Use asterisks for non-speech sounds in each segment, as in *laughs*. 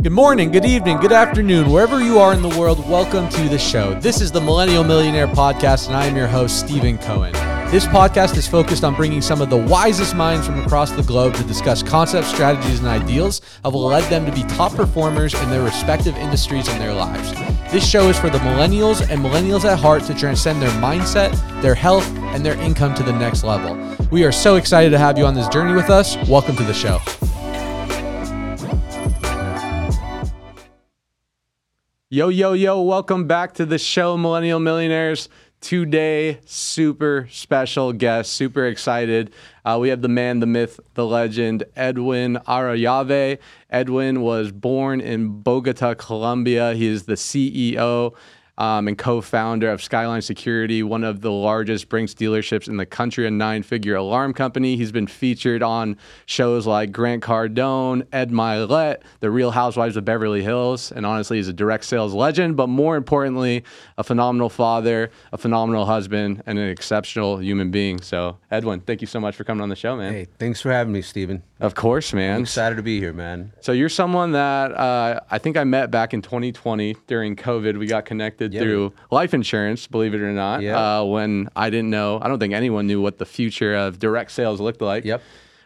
Good morning, good evening, good afternoon, wherever you are in the world, welcome to the show. This is the Millennial Millionaire Podcast, and I am your host, Stephen Cohen. This podcast is focused on bringing some of the wisest minds from across the globe to discuss concepts, strategies, and ideals that will lead them to be top performers in their respective industries and their lives. This show is for the millennials and millennials at heart to transcend their mindset, their health, and their income to the next level. We are so excited to have you on this journey with us. Welcome to the show. Yo, yo, yo, welcome back to the show, Millennial Millionaires. Today, super special guest, super excited. Uh, we have the man, the myth, the legend, Edwin Arroyave. Edwin was born in Bogota, Colombia. He is the CEO um, and co-founder of Skyline Security, one of the largest Brinks dealerships in the country, a nine-figure alarm company. He's been featured on shows like Grant Cardone, Ed Mylett, The Real Housewives of Beverly Hills, and honestly, he's a direct sales legend. But more importantly, a phenomenal father, a phenomenal husband, and an exceptional human being. So, Edwin, thank you so much for coming on the show, man. Hey, thanks for having me, Stephen. Of course, man. I'm excited to be here, man. So you're someone that uh, I think I met back in 2020 during COVID. We got connected Yeah, through life insurance, believe it or not. Yeah. Uh, when I didn't know, I don't think anyone knew what the future of direct sales looked like. Yep.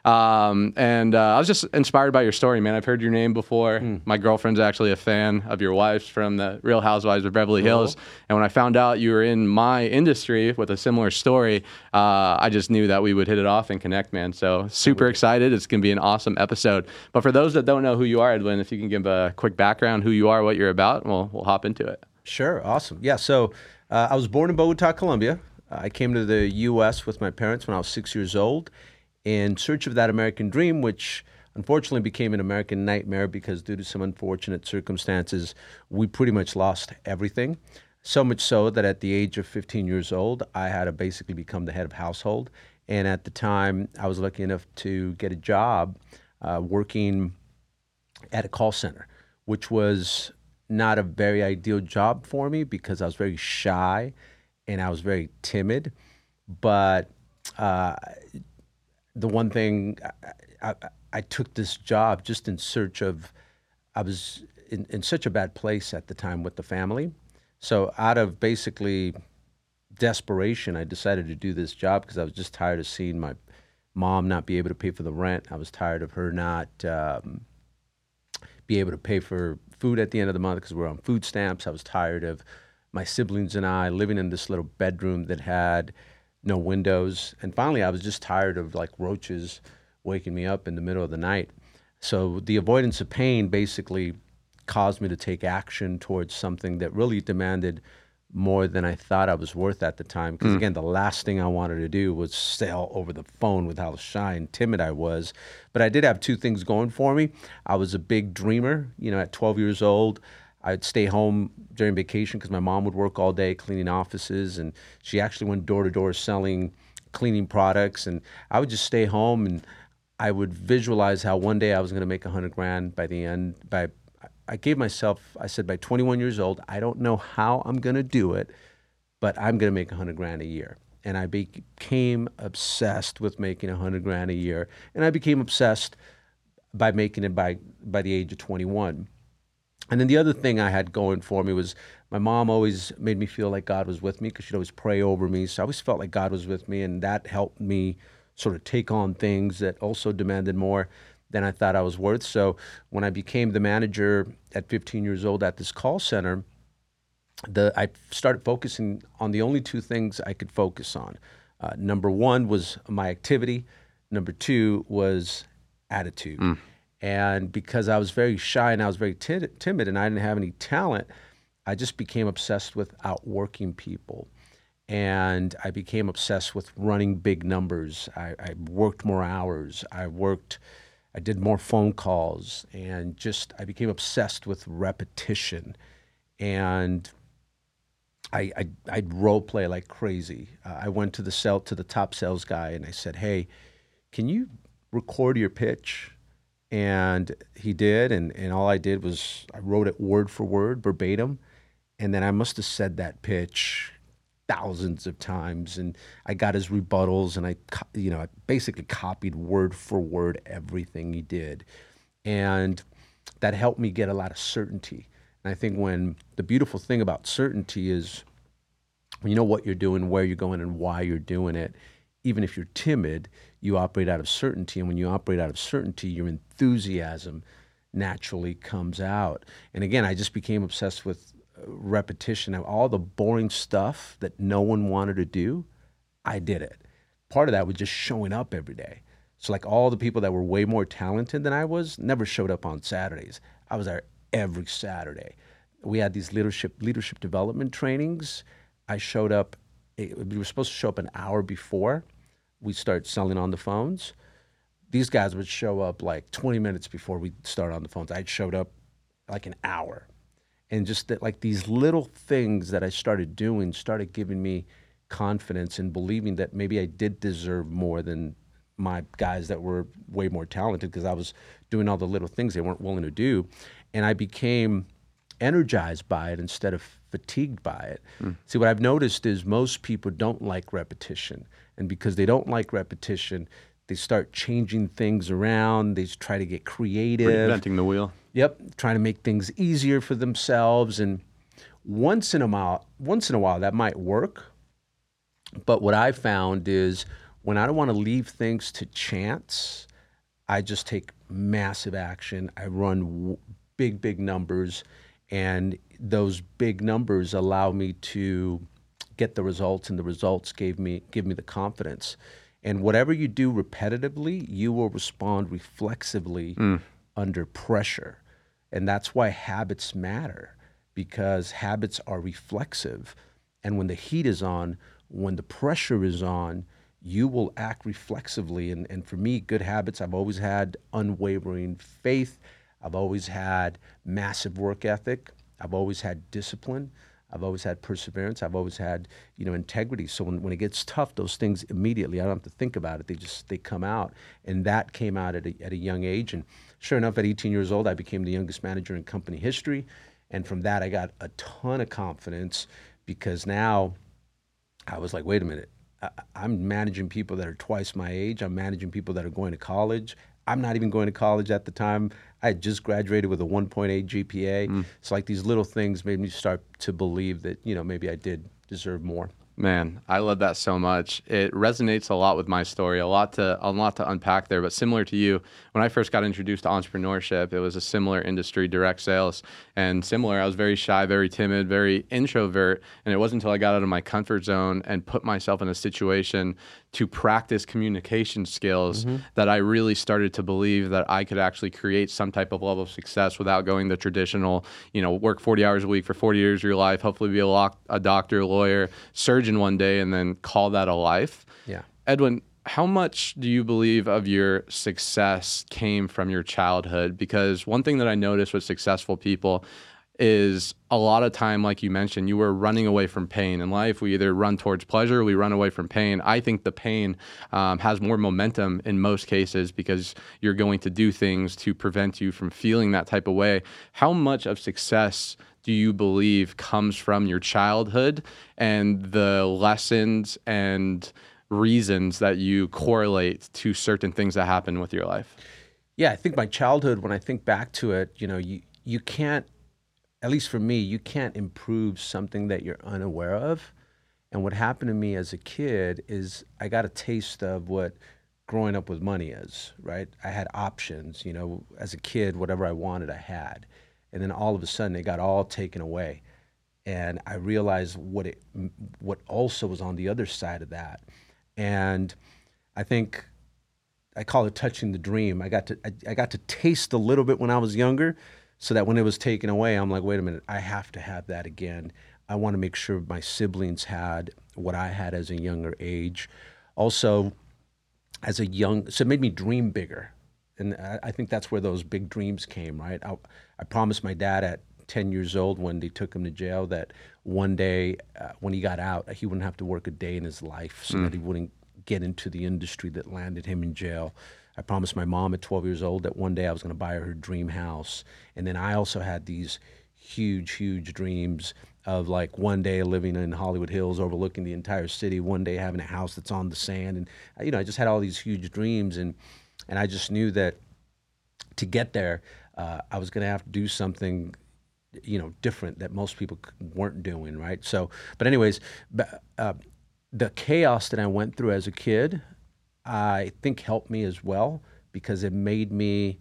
Um, and uh, I was just inspired by your story, man. I've heard your name before. Hmm. My girlfriend's actually a fan of your wife's from the Real Housewives of Beverly Hills. And when I found out you were in my industry with a similar story, uh, I just knew that we would hit it off and connect, man. So super excited. It's going to be an awesome episode. But for those that don't know who you are, Edwin, if you can give a quick background, who you are, what you're about, we'll, we'll hop into it. Sure. Awesome. Yeah. So uh, I was born in Bogota, Colombia. I came to the U.S. with my parents when I was six years old in search of that American dream, which unfortunately became an American nightmare because due to some unfortunate circumstances, we pretty much lost everything. So much so that at the age of 15 years old, I had to basically become the head of household. And at the time, I was lucky enough to get a job uh, working at a call center, which was not a very ideal job for me because I was very shy and I was very timid. But uh, the one thing I, I, I took this job just in search of, I was in, in such a bad place at the time with the family. So out of basically desperation, I decided to do this job because I was just tired of seeing my mom not be able to pay for the rent. I was tired of her not um, be able to pay for food at the end of the month because we're on food stamps. I was tired of my siblings and I living in this little bedroom that had no windows. And finally, I was just tired of like roaches waking me up in the middle of the night. So the avoidance of pain basically caused me to take action towards something that really demanded more than I thought I was worth at the time. Because hmm. again, the last thing I wanted to do was sell over the phone with how shy and timid I was. But I did have two things going for me. I was a big dreamer. You know, at 12 years old, I'd stay home during vacation because my mom would work all day cleaning offices, and she actually went door to door selling cleaning products. And I would just stay home and I would visualize how one day I was going to make a hundred grand by the end. By I gave myself, I said, by 21 years old, I don't know how I'm going to do it, but I'm going to make a hundred grand a year. And I became obsessed with making a hundred grand a year, and I became obsessed by making it by by the age of 21. And then the other thing I had going for me was my mom always made me feel like God was with me because she'd always pray over me. So I always felt like God was with me, and that helped me sort of take on things that also demanded more than I thought I was worth. So when I became the manager at 15 years old at this call center, the I started focusing on the only two things I could focus on. Uh, number one was my activity. Number two was attitude. And because I was very shy and I was very ti- timid and I didn't have any talent, I just became obsessed with outworking people. And I became obsessed with running big numbers. I, I worked more hours. I worked, I did more phone calls, and just I became obsessed with repetition. And I, I I'd role play like crazy. Uh, I went to the sell to the top sales guy and I said, "Hey, can you record your pitch?" And he did, and and all I did was I wrote it word for word, verbatim, and then I must have said that pitch thousands of times, and I got his rebuttals, and I you know I basically copied word for word everything he did, and that helped me get a lot of certainty. And I think when the beautiful thing about certainty is when you know what you're doing, where you're going, and why you're doing it, even if you're timid, you operate out of certainty. And when you operate out of certainty, your enthusiasm naturally comes out. And again, I just became obsessed with uh, repetition. Of all the boring stuff that no one wanted to do, I did it. Part of that was just showing up every day. So, like all the people that were way more talented than I was never showed up on Saturdays. I was there every Saturday. We had these leadership leadership development trainings. I showed up. We were supposed to show up an hour before we start selling on the phones these guys would show up like 20 minutes before we start on the phones. I showed up like an hour. And just that, like these little things that I started doing started giving me confidence and believing that maybe I did deserve more than my guys that were way more talented because I was doing all the little things they weren't willing to do. And I became energized by it instead of fatigued by it. Mm. See, what I've noticed is most people don't like repetition. And because they don't like repetition, they start changing things around. They try to get creative. Reinventing the wheel. Yep, trying to make things easier for themselves. And once in a while, once in a while, that might work. But what I found is when I don't want to leave things to chance, I just take massive action. I run w- big, big numbers, and those big numbers allow me to get the results, and the results gave me give me the confidence. And whatever you do repetitively, you will respond reflexively mm. under pressure. And that's why habits matter because habits are reflexive. And when the heat is on, when the pressure is on, you will act reflexively. And, and for me, good habits, I've always had unwavering faith. I've always had massive work ethic. I've always had discipline. I've always had perseverance. I've always had, you know, integrity. So when, when it gets tough, those things immediately, I don't have to think about it. They just, they come out. And that came out at a, at a young age. And sure enough, at 18 years old, I became the youngest manager in company history. And from that, I got a ton of confidence because now I was like, wait a minute. I, I'm managing people that are twice my age. I'm managing people that are going to college. I'm not even going to college at the time. I had just graduated with a 1.8 GPA. Mm. So like these little things made me start to believe that you know maybe I did deserve more. Man, I love that so much. It resonates a lot with my story. A lot to a lot to unpack there. But similar to you, when I first got introduced to entrepreneurship, it was a similar industry, direct sales, and similar. I was very shy, very timid, very introvert, and it wasn't until I got out of my comfort zone and put myself in a situation to practice communication skills mm-hmm. that I really started to believe that I could actually create some type of level of success without going the traditional, you know, work 40 hours a week for 40 years of your life, hopefully be a, a doctor, a lawyer, surgeon one day, and then call that a life. Yeah. Edwin, how much do you believe of your success came from your childhood? Because one thing that I noticed with successful people, is a lot of time, like you mentioned, you were running away from pain. In life, we either run towards pleasure we run away from pain. I think the pain um, has more momentum in most cases because you're going to do things to prevent you from feeling that type of way. How much of success do you believe comes from your childhood and the lessons and reasons that you correlate to certain things that happen with your life? Yeah, I think my childhood, when I think back to it, you know, you, you can't at least for me, you can't improve something that you're unaware of. And what happened to me as a kid is I got a taste of what growing up with money is, right? I had options, you know, as a kid, whatever I wanted, I had. And then all of a sudden, it got all taken away. And I realized what it, what also was on the other side of that. And I think I call it touching the dream. I got to, I, I got to taste a little bit when I was younger, so that when it was taken away, I'm like, wait a minute, I have to have that again. I want to make sure my siblings had what I had as a younger age. Also, as a young, so it made me dream bigger. And I, I think that's where those big dreams came, right? I, I, promised my dad at 10 years old when they took him to jail that one day uh, when he got out, he wouldn't have to work a day in his life so mm. that he wouldn't get into the industry that landed him in jail. I promised my mom at 12 years old that one day I was going to buy her her dream house. And then I also had these huge, huge dreams of like one day living in Hollywood Hills overlooking the entire city, one day having a house that's on the sand. And, you know, I just had all these huge dreams. And, and I just knew that to get there, uh, I was going to have to do something, you know, different that most people weren't doing, right? So, but anyways, uh, the chaos that I went through as a kid, I think helped me as well because it made me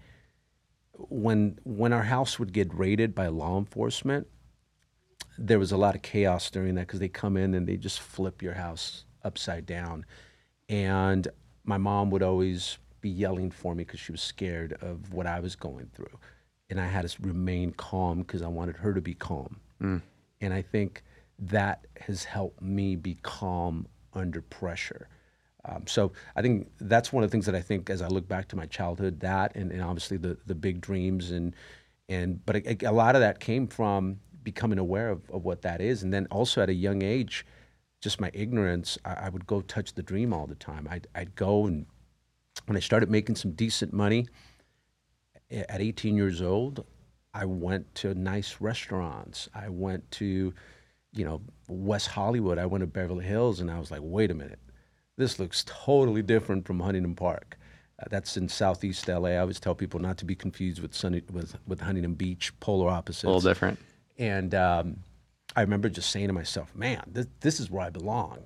when when our house would get raided by law enforcement, there was a lot of chaos during that because they come in and they just flip your house upside down, and my mom would always be yelling for me because she was scared of what I was going through, and I had to remain calm because I wanted her to be calm, mm. and I think that has helped me be calm under pressure. Um, so I think that's one of the things that I think as I look back to my childhood, that and, and obviously the the big dreams and and but a, a, lot of that came from becoming aware of, of what that is, and then also at a young age, just my ignorance, I, I would go touch the dream all the time. I'd, I'd go and when I started making some decent money at 18 years old, I went to nice restaurants. I went to, you know, West Hollywood. I went to Beverly Hills, and I was like, wait a minute this looks totally different from Huntington Park. Uh, that's in Southeast LA. I always tell people not to be confused with Sunny, with with Huntington Beach, polar opposites. A little different. And um, I remember just saying to myself, "Man, this, this is where I belong.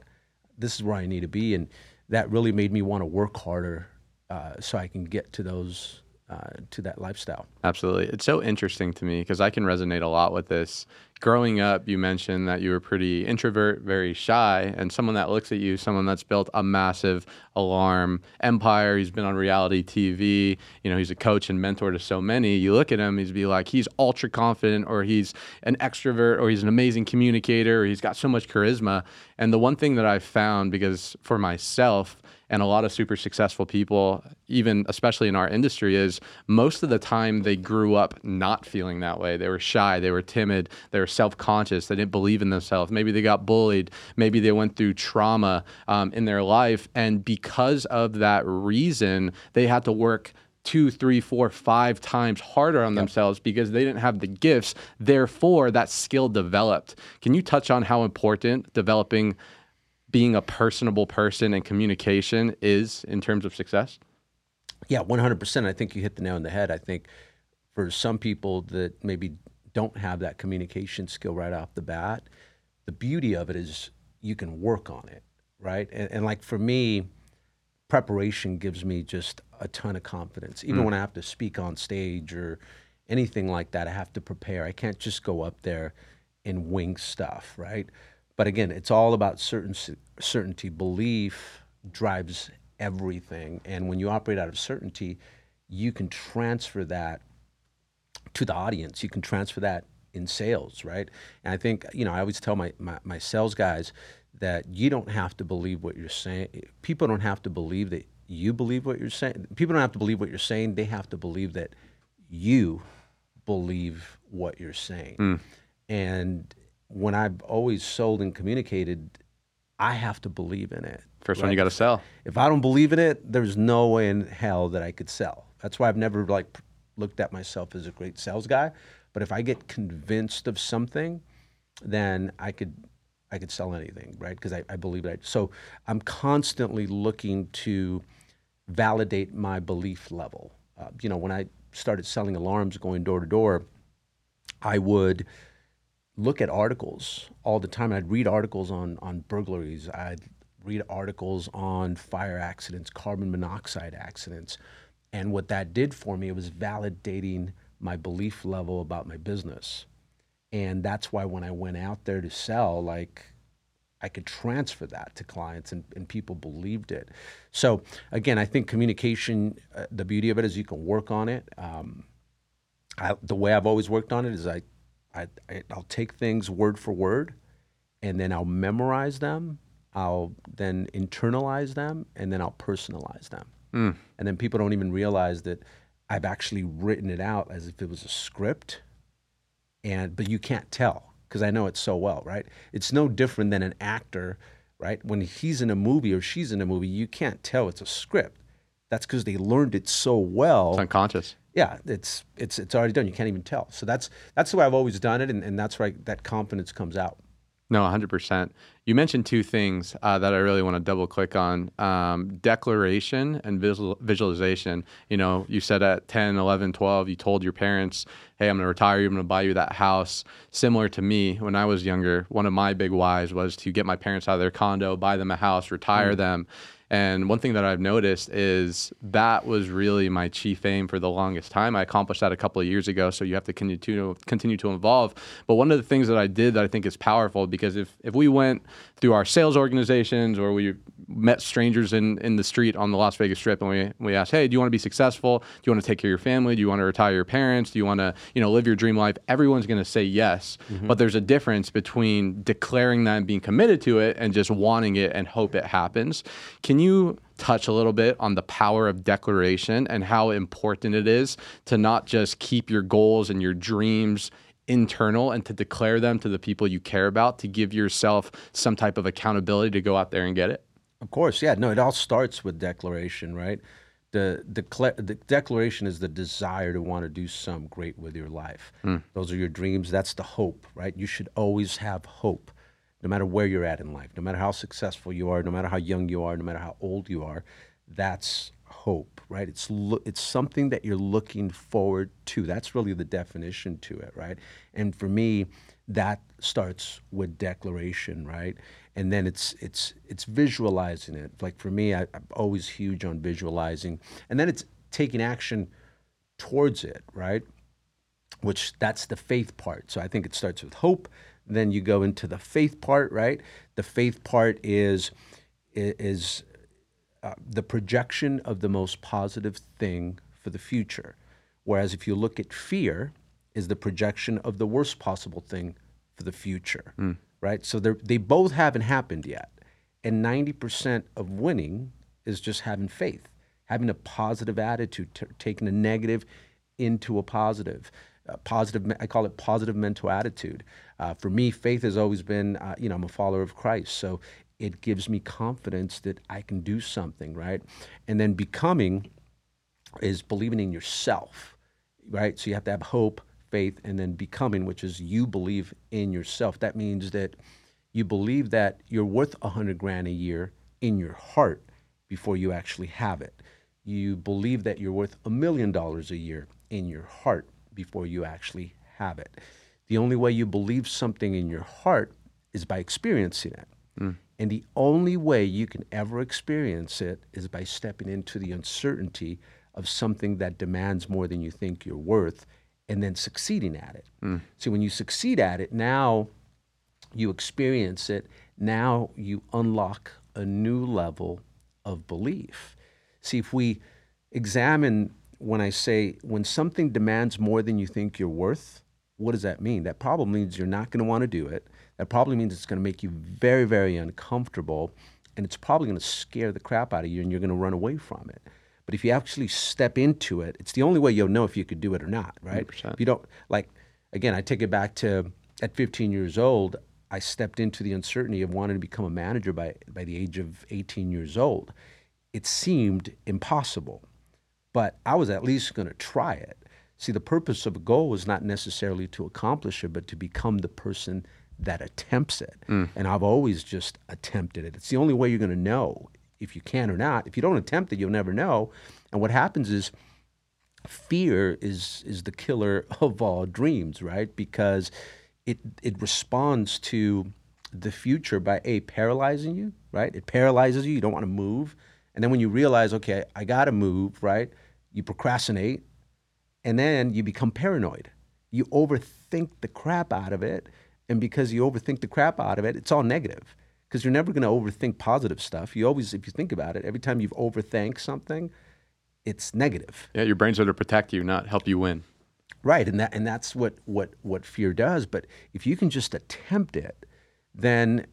This is where I need to be." And that really made me want to work harder uh, so I can get to those uh, to that lifestyle. Absolutely. It's so interesting to me because I can resonate a lot with this. Growing up, you mentioned that you were pretty introvert, very shy, and someone that looks at you, someone that's built a massive alarm empire. He's been on reality TV. You know, he's a coach and mentor to so many. You look at him, he's be like, he's ultra confident, or he's an extrovert, or he's an amazing communicator, or he's got so much charisma. And the one thing that I've found, because for myself, and a lot of super successful people, even especially in our industry, is most of the time they grew up not feeling that way. They were shy, they were timid, they were self conscious, they didn't believe in themselves. Maybe they got bullied, maybe they went through trauma um, in their life. And because of that reason, they had to work two, three, four, five times harder on yep. themselves because they didn't have the gifts. Therefore, that skill developed. Can you touch on how important developing being a personable person and communication is in terms of success? Yeah, 100%. I think you hit the nail on the head. I think for some people that maybe don't have that communication skill right off the bat, the beauty of it is you can work on it, right? And, and like for me, preparation gives me just a ton of confidence. Even mm. when I have to speak on stage or anything like that, I have to prepare. I can't just go up there and wing stuff, right? But again, it's all about certain certainty. Belief drives everything, and when you operate out of certainty, you can transfer that to the audience. You can transfer that in sales, right? And I think you know I always tell my, my, my sales guys that you don't have to believe what you're saying. People don't have to believe that you believe what you're saying. People don't have to believe what you're saying. They have to believe that you believe what you're saying. Mm. And when I've always sold and communicated, I have to believe in it. First right? one you got to sell. If I don't believe in it, there's no way in hell that I could sell. That's why I've never like looked at myself as a great sales guy. But if I get convinced of something, then I could I could sell anything, right? Because I, I believe that. So I'm constantly looking to validate my belief level. Uh, you know, when I started selling alarms, going door to door, I would look at articles all the time. I'd read articles on on burglaries. I'd read articles on fire accidents, carbon monoxide accidents, and what that did for me it was validating my belief level about my business. And that's why when I went out there to sell, like I could transfer that to clients and, and people believed it. So again, I think communication, uh, the beauty of it is you can work on it. Um, I, the way I've always worked on it is I I, I, will take things word for word, and then I'll memorize them. I'll then internalize them, and then I'll personalize them. Mm. And then people don't even realize that I've actually written it out as if it was a script, and but you can't tell because I know it so well, right? It's no different than an actor, right? When he's in a movie or she's in a movie, you can't tell it's a script. That's because they learned it so well. It's unconscious yeah, it's it's it's already done. You can't even tell. So that's that's the way I've always done it, and, and that's where I, that confidence comes out. No, 100%. You mentioned two things uh, that I really want to double click on um, declaration and visual, visualization. You know, you said at 10, 11, 12, you told your parents, hey, I'm going to retire you, I'm going to buy you that house. Similar to me, when I was younger, one of my big whys was to get my parents out of their condo, buy them a house, retire mm. them. And one thing that I've noticed is that was really my chief aim for the longest time. I accomplished that a couple of years ago, so you have to continue to continue to evolve. But one of the things that I did that I think is powerful because if if we went through our sales organizations or we met strangers in, in the street on the Las Vegas Strip and we, we asked, hey, do you want to be successful? Do you want to take care of your family? Do you want to retire your parents? Do you want to, you know, live your dream life? Everyone's going to say yes. Mm-hmm. But there's a difference between declaring that and being committed to it and just wanting it and hope it happens. Can you touch a little bit on the power of declaration and how important it is to not just keep your goals and your dreams internal and to declare them to the people you care about to give yourself some type of accountability to go out there and get it? Of course, yeah. No, it all starts with declaration, right? The, the, the declaration is the desire to want to do some great with your life. Mm. Those are your dreams. That's the hope, right? You should always have hope, no matter where you're at in life, no matter how successful you are, no matter how young you are, no matter how old you are. That's hope, right? It's it's something that you're looking forward to. That's really the definition to it, right? And for me, that starts with declaration, right? And then it's it's it's visualizing it. Like for me, I, I'm always huge on visualizing, and then it's taking action towards it, right? Which that's the faith part. So I think it starts with hope. Then you go into the faith part, right? The faith part is is uh, the projection of the most positive thing for the future. Whereas if you look at fear, is the projection of the worst possible thing for the future, mm. Right? So they they both haven't happened yet. And 90% of winning is just having faith, having a positive attitude, t- taking a negative into a positive. Uh, positive, I call it positive mental attitude. Uh, for me, faith has always been, uh, you know, I'm a follower of Christ. So it gives me confidence that I can do something, right? And then becoming is believing in yourself, right? So you have to have hope, faith, and then becoming, which is you believe in yourself. That means that you believe that you're worth a hundred grand a year in your heart before you actually have it. You believe that you're worth a million dollars a year in your heart before you actually have it. The only way you believe something in your heart is by experiencing it. Mm. And the only way you can ever experience it is by stepping into the uncertainty of something that demands more than you think you're worth and then succeeding at it. Mm. See, when you succeed at it, now you experience it, now you unlock a new level of belief. See, if we examine when I say when something demands more than you think you're worth, what does that mean? That probably means you're not going to want to do it that probably means it's going to make you very, very uncomfortable, and it's probably going to scare the crap out of you, and you're going to run away from it. But if you actually step into it, it's the only way you'll know if you could do it or not, right? 100%. If you don't, like, again, I take it back to at 15 years old, I stepped into the uncertainty of wanting to become a manager by, by the age of 18 years old. It seemed impossible, but I was at least going to try it. See, the purpose of a goal is not necessarily to accomplish it, but to become the person that attempts it. Mm. And I've always just attempted it. It's the only way you're going to know if you can or not. If you don't attempt it, you'll never know. And what happens is fear is is the killer *laughs* of all dreams, right? Because it it responds to the future by a paralyzing you, right? It paralyzes you. You don't want to move. And then when you realize, okay, I got to move, right? You procrastinate, and then you become paranoid. You overthink the crap out of it and because you overthink the crap out of it, it's all negative. Because you're never going to overthink positive stuff. You always, if you think about it, every time you've overthink something, it's negative. Yeah, your brain's there to protect you, not help you win. Right, and that and that's what what what fear does. But if you can just attempt it, then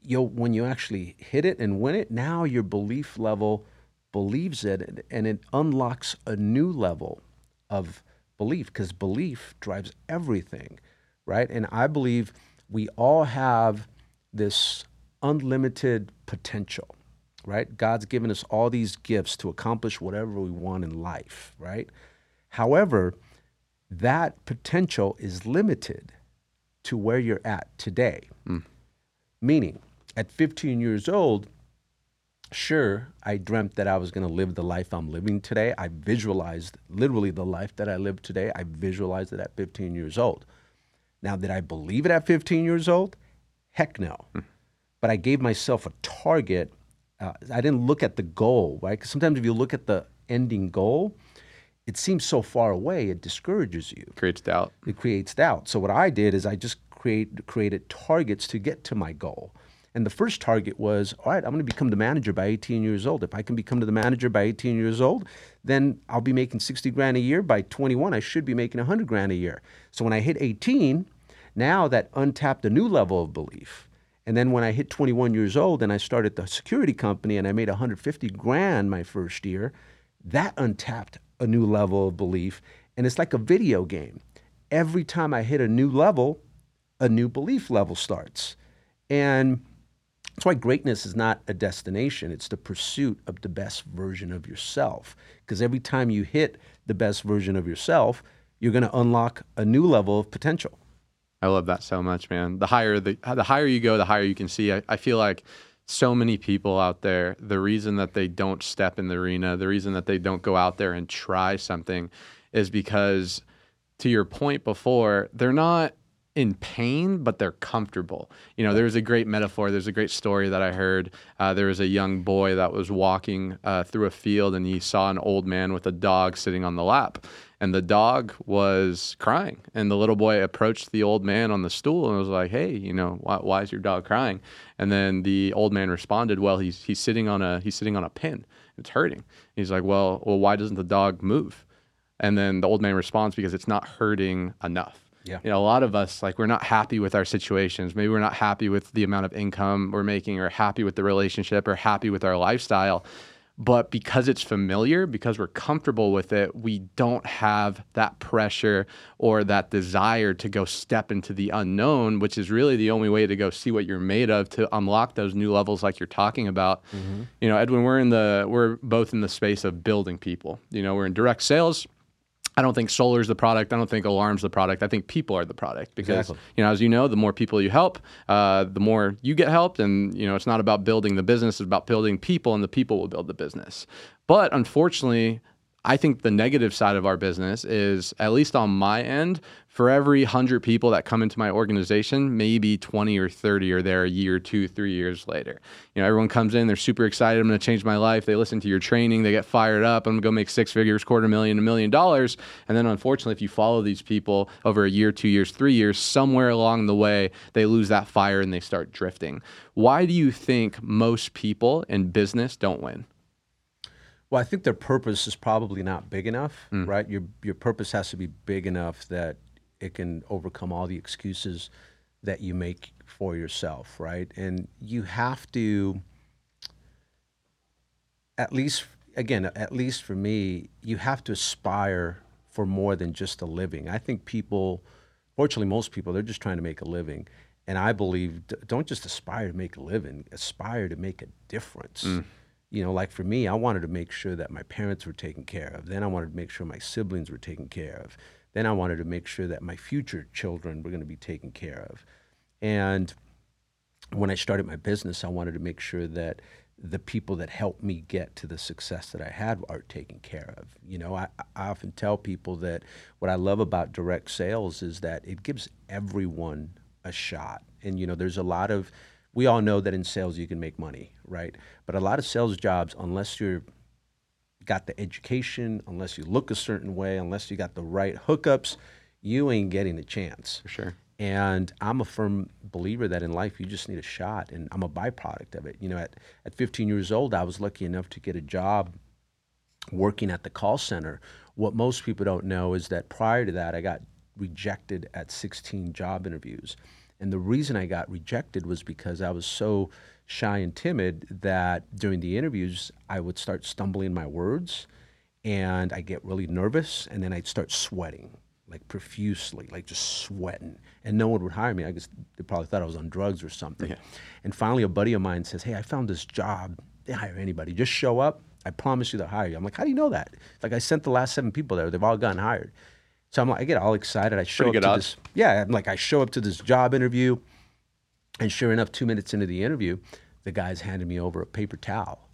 you'll when you actually hit it and win it, now your belief level believes it, and it unlocks a new level of belief because belief drives everything right? And I believe we all have this unlimited potential, right? God's given us all these gifts to accomplish whatever we want in life, right? However, that potential is limited to where you're at today. Hmm. Meaning, at 15 years old, sure, I dreamt that I was going to live the life I'm living today. I visualized literally the life that I live today. I visualized it at 15 years old. Now, did I believe it at 15 years old? Heck no. Hmm. But I gave myself a target. Uh, I didn't look at the goal, right? Because sometimes if you look at the ending goal, it seems so far away, it discourages you Creates doubt. it creates doubt. So what I did is I just create created targets to get to my goal. And the first target was, all right, I'm going to become the manager by 18 years old. If I can become the manager by 18 years old, then I'll be making 60 grand a year. By 21, I should be making 100 grand a year. So when I hit 18, now that untapped a new level of belief. And then when I hit 21 years old and I started the security company and I made 150 grand my first year, that untapped a new level of belief. And it's like a video game. Every time I hit a new level, a new belief level starts. And that's why greatness is not a destination, it's the pursuit of the best version of yourself. Because every time you hit the best version of yourself, you're going to unlock a new level of potential. I love that so much, man. The higher the the higher you go, the higher you can see. I, I feel like so many people out there, the reason that they don't step in the arena, the reason that they don't go out there and try something is because to your point before, they're not in pain, but they're comfortable. You know, there's a great metaphor. There's a great story that I heard. Uh, there was a young boy that was walking uh, through a field and he saw an old man with a dog sitting on the lap. And the dog was crying. And the little boy approached the old man on the stool and was like, Hey, you know, why, why is your dog crying? And then the old man responded, Well, he's, he's sitting on a, he's sitting on a pin. It's hurting. He's like, well, well, why doesn't the dog move? And then the old man responds, because it's not hurting enough. Yeah. You know, a lot of us, like, we're not happy with our situations. Maybe we're not happy with the amount of income we're making, or happy with the relationship, or happy with our lifestyle. But because it's familiar, because we're comfortable with it, we don't have that pressure or that desire to go step into the unknown, which is really the only way to go see what you're made of to unlock those new levels like you're talking about. Mm-hmm. You know, Edwin, we're in the we're both in the space of building people. You know, we're in direct sales. I don't think solar is the product. I don't think alarms the product. I think people are the product because Exactly. you know, as you know, the more people you help, uh, the more you get helped. And you know, it's not about building the business; it's about building people, and the people will build the business. But unfortunately, I think the negative side of our business is, at least on my end, for every hundred people that come into my organization, maybe 20 or 30 are there a year, two, three years later. You know, everyone comes in, they're super excited. I'm to change my life. They listen to your training, they get fired up. I'm to go make six figures, quarter million, a million dollars. And then, unfortunately, if you follow these people over a year, two years, three years, somewhere along the way, they lose that fire and they start drifting. Why do you think most people in business don't win? Well, I think their purpose is probably not big enough, mm. right? Your your purpose has to be big enough that it can overcome all the excuses that you make for yourself, right? And you have to at least again, at least for me, you have to aspire for more than just a living. I think people fortunately most people they're just trying to make a living. And I believe don't just aspire to make a living, aspire to make a difference mm. You know, like for me, I wanted to make sure that my parents were taken care of. Then I wanted to make sure my siblings were taken care of. Then I wanted to make sure that my future children were going to be taken care of. And when I started my business, I wanted to make sure that the people that helped me get to the success that I had are taken care of. You know, I, I often tell people that what I love about direct sales is that it gives everyone a shot. And, you know, there's a lot of, we all know that in sales you can make money, right? But a lot of sales jobs, unless you're got the education, unless you look a certain way, unless you got the right hookups, you ain't getting a chance. For sure. And I'm a firm believer that in life you just need a shot, and I'm a byproduct of it. You know, at, at 15 years old, I was lucky enough to get a job working at the call center. What most people don't know is that prior to that, I got rejected at 16 job interviews. And the reason I got rejected was because I was so shy and timid that during the interviews, I would start stumbling my words and I get really nervous and then I'd start sweating like profusely, like just sweating. And no one would hire me. I guess they probably thought I was on drugs or something. And finally, a buddy of mine says, Hey, I found this job. They hire anybody. Just show up. I promise you they'll hire you. I'm like, How do you know that? Like, I sent the last seven people there. They've all gotten hired. So I'm like, I get all excited. I show Pretty up to odds. this. Yeah, I'm like, I show up to this job interview, and sure enough, two minutes into the interview, the guy's handed me over a paper towel,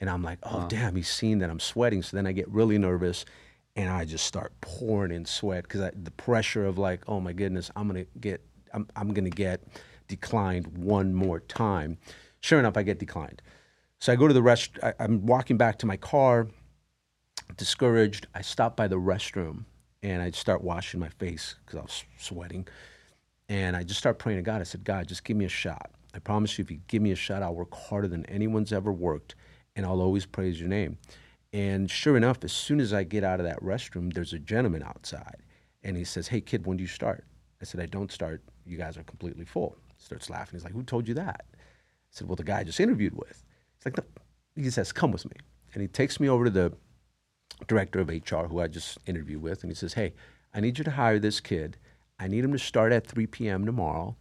and I'm like, oh damn, he's seen that I'm sweating. So then I get really nervous, and I just start pouring in sweat because the pressure of like, oh my goodness, I'm gonna get, I'm, I'm gonna get declined one more time. Sure enough, I get declined. So I go to the rest. I, I'm walking back to my car discouraged, I stop by the restroom and I start washing my face because I was sweating. And I just start praying to God. I said, God, just give me a shot. I promise you, if you give me a shot, I'll work harder than anyone's ever worked and I'll always praise your name. And sure enough, as soon as I get out of that restroom, there's a gentleman outside and he says, Hey, kid, when do you start? I said, I don't start. You guys are completely full. Starts laughing. He's like, Who told you that? I said, Well, the guy I just interviewed with. He's like, no. He says, Come with me. And he takes me over to the director of HR who I just interviewed with, and he says, Hey, I need you to hire this kid. I need him to start at 3 p.m. tomorrow.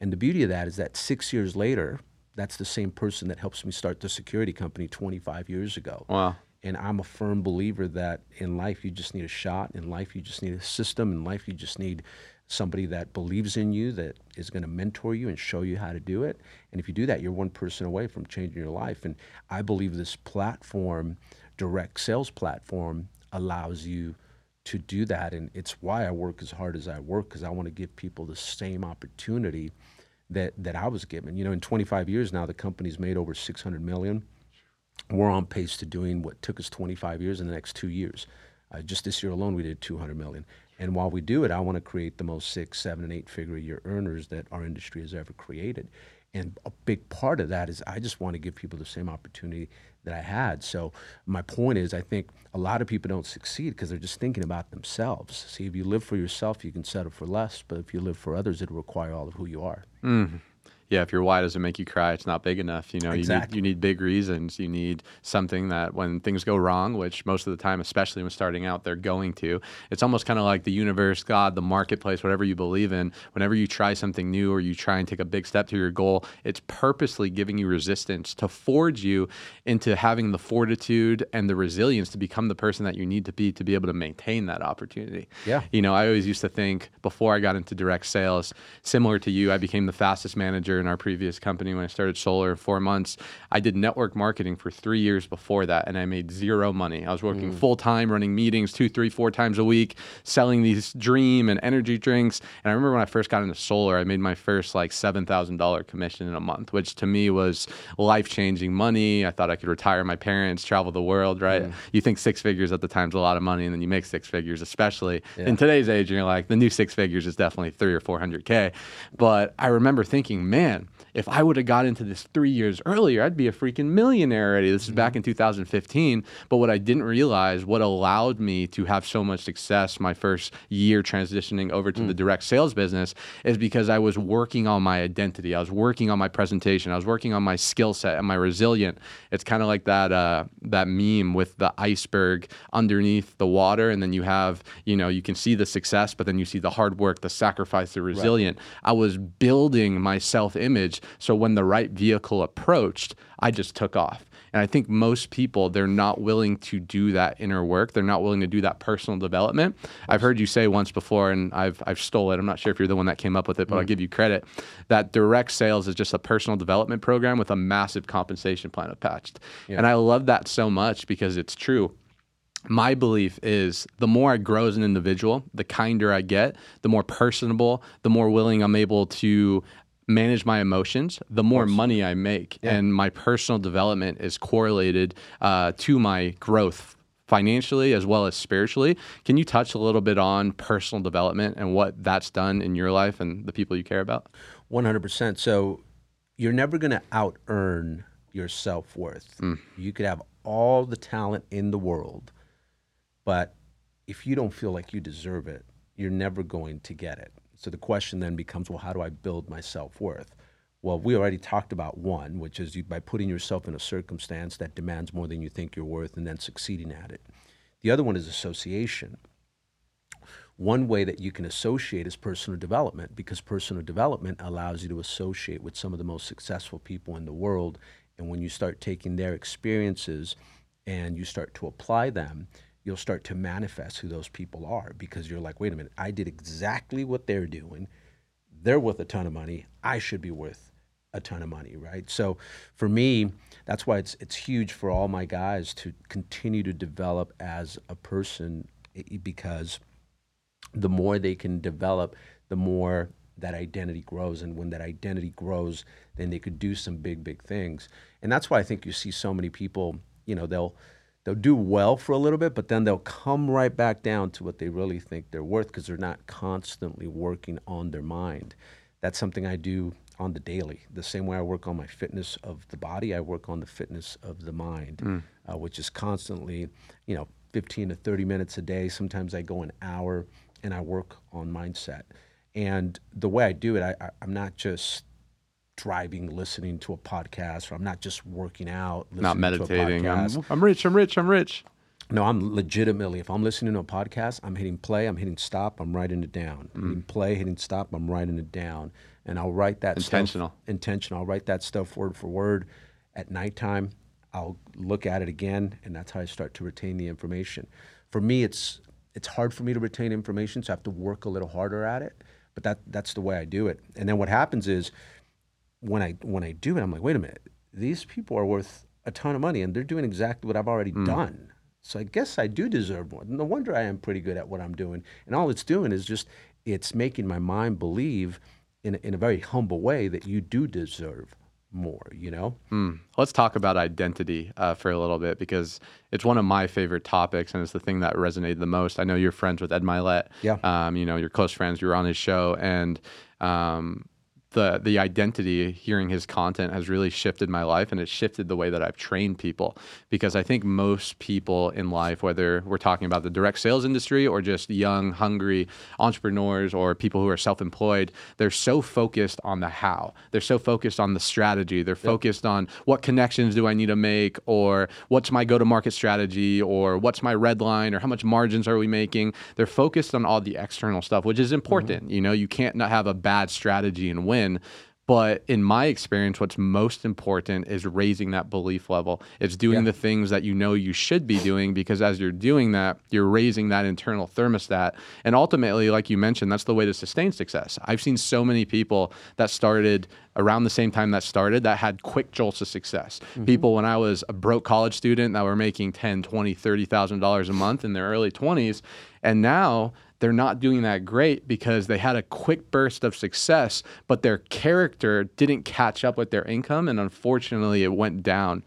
And the beauty of that is that six years later, that's the same person that helps me start the security company 25 years ago. Wow. And I'm a firm believer that in life you just need a shot. In life you just need a system. In life you just need somebody that believes in you, that is going to mentor you and show you how to do it. And if you do that, you're one person away from changing your life. And I believe this platform, direct sales platform, allows you to do that. And it's why I work as hard as I work because I want to give people the same opportunity that that I was given. You know, in 25 years now, the company's made over 600 million we're on pace to doing what took us 25 years in the next two years. Uh, just this year alone, we did 200 million. And while we do it, I want to create the most six, seven, and eight figure a year earners that our industry has ever created. And a big part of that is I just want to give people the same opportunity that I had. So my point is, I think a lot of people don't succeed because they're just thinking about themselves. See, if you live for yourself, you can settle for less. But if you live for others, it'll require all of who you are. Mm-hmm. Yeah, if your why doesn't make you cry, it's not big enough. You know, Exactly. you need you need big reasons. You need something that when things go wrong, which most of the time, especially when starting out, they're going to. It's almost kind of like the universe, God, the marketplace, whatever you believe in. Whenever you try something new or you try and take a big step to your goal, it's purposely giving you resistance to forge you into having the fortitude and the resilience to become the person that you need to be to be able to maintain that opportunity. Yeah. You know, I always used to think before I got into direct sales, similar to you, I became the fastest manager in our previous company when I started solar four months. I did network marketing for three years before that, and I made zero money. I was working mm. full time, running meetings two, three, four times a week, selling these dream and energy drinks. And I remember when I first got into solar, I made my first like $7,000 commission in a month, which to me was life changing money. I thought I could retire my parents, travel the world, right? Mm. You think six figures at the time's a lot of money, and then you make six figures, especially in today's age, and you're like, the new six figures is definitely three or 400K. But I remember thinking, man, man if I would have got into this three years earlier, I'd be a freaking millionaire already. This is back in 2015. But what I didn't realize, what allowed me to have so much success my first year transitioning over to the direct sales business is because I was working on my identity. I was working on my presentation. I was working on my skill set and my resilient. It's kind of like that uh, that meme with the iceberg underneath the water, and then you have you know you can see the success, but then you see the hard work, the sacrifice, the resilient. I was building my self image so when the right vehicle approached, I just took off. And I think most people, they're not willing to do that inner work. They're not willing to do that personal development. I've heard you say once before, and I've, I've stole it. I'm not sure if you're the one that came up with it, but I'll mm. give you credit that direct sales is just a personal development program with a massive compensation plan attached. And I love that so much because it's true my belief is the more I grow as an individual, the kinder I get, the more personable, the more willing I'm able to manage my emotions, the more money I make. And my personal development is correlated uh, to my growth financially as well as spiritually. Can you touch a little bit on personal development and what that's done in your life and the people you care about? 100%. So you're never going to out earn your self worth. You could have all the talent in the world, but if you don't feel like you deserve it, you're never going to get it. So the question then becomes well, how do I build my self worth? Well, we already talked about one, which is you, by putting yourself in a circumstance that demands more than you think you're worth and then succeeding at it. The other one is association one way that you can associate is personal development because personal development allows you to associate with some of the most successful people in the world. And when you start taking their experiences and you start to apply them, you'll start to manifest who those people are because you're like, wait a minute, I did exactly what they're doing. They're worth a ton of money. I should be worth a ton of money, right? So for me, that's why it's it's huge for all my guys to continue to develop as a person because the more they can develop, the more that identity grows and when that identity grows, then they could do some big big things. And that's why I think you see so many people, you know, they'll they'll do well for a little bit, but then they'll come right back down to what they really think they're worth because they're not constantly working on their mind. That's something I do on the daily. The same way I work on my fitness of the body, I work on the fitness of the mind, mm. uh, which is constantly, you know, 15 to 30 minutes a day. Sometimes I go an hour and I work on mindset. And the way I do it, I, I, I'm not just driving, listening to a podcast, or I'm not just working out, not meditating. I'm, I'm rich. I'm rich. I'm rich. No, I'm legitimately. If I'm listening to a podcast, I'm hitting play. I'm hitting stop. I'm writing it down. Mm. Hitting play, hitting stop. I'm writing it down and I'll write that intentional. Stuff, intentional. I'll write that stuff word for word at nighttime. I'll look at it again, and that's how I start to retain the information. For me, it's it's hard for me to retain information, so I have to work a little harder at it. But that that's the way I do it. And then what happens is when I when I do it, I'm like, wait a minute, these people are worth a ton of money, and they're doing exactly what I've already mm. done. So I guess I do deserve more. No wonder I am pretty good at what I'm doing. And all it's doing is just it's making my mind believe in, in a very humble way that you do deserve more, you know? Mm. Let's talk about identity uh, for a little bit because it's one of my favorite topics and it's the thing that resonated the most. I know you're friends with Ed Mylett. Yeah. Um, you know, you're close friends. You were on his show. And um, the the identity hearing his content has really shifted my life and it shifted the way that I've trained people. Because I think most people in life whether we're talking about the direct sales industry or just young hungry entrepreneurs or people who are self-employed they're so focused on the how. They're so focused on the strategy. They're focused yep. on what connections do I need to make or what's my go to market strategy or what's my red line or how much margins are we making. They're focused on all the external stuff which is important mm-hmm. you know? You can't not have a bad strategy and win win. But in my experience, what's most important is raising that belief level. It's doing yeah. the things that you know you should be doing because as you're doing that, you're raising that internal thermostat. And ultimately, like you mentioned, that's the way to sustain success. I've seen so many people that started around the same time that started that had quick jolts of success. Mm-hmm. People when I was a broke college student that were making 10, 20, 30,000 dollars a month in their early 20s and now they're not doing that great because they had a quick burst of success, but their character didn't catch up with their income, and unfortunately, it went down.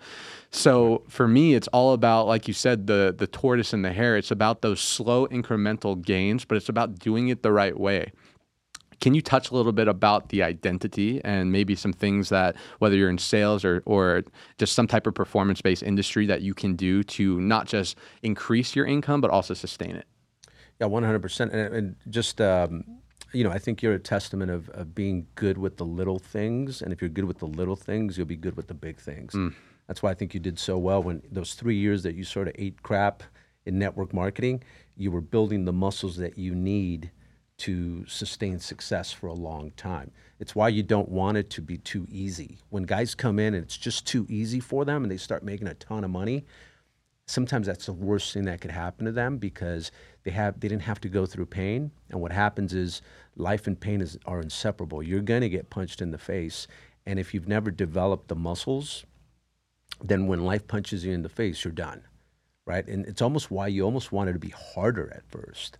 So for me, it's all about, like you said, the the tortoise and the hare. It's about those slow incremental gains, but it's about doing it the right way. Can you touch a little bit about the identity and maybe some things that, whether you're in sales or, or just some type of performance based industry, that you can do to not just increase your income, but also sustain it? Yeah, one hundred percent, and just um, you know, I think you're a testament of, of being good with the little things, and if you're good with the little things, you'll be good with the big things. Mm. That's why I think you did so well when those three years that you sort of ate crap in network marketing, you were building the muscles that you need to sustain success for a long time. It's why you don't want it to be too easy. When guys come in and it's just too easy for them and they start making a ton of money, sometimes that's the worst thing that could happen to them because they have they didn't have to go through pain. And what happens is life and pain is, are inseparable. You're going to get punched in the face. And if you've never developed the muscles then when life punches you in the face you're done right? And it's almost why you almost want it to be harder at first.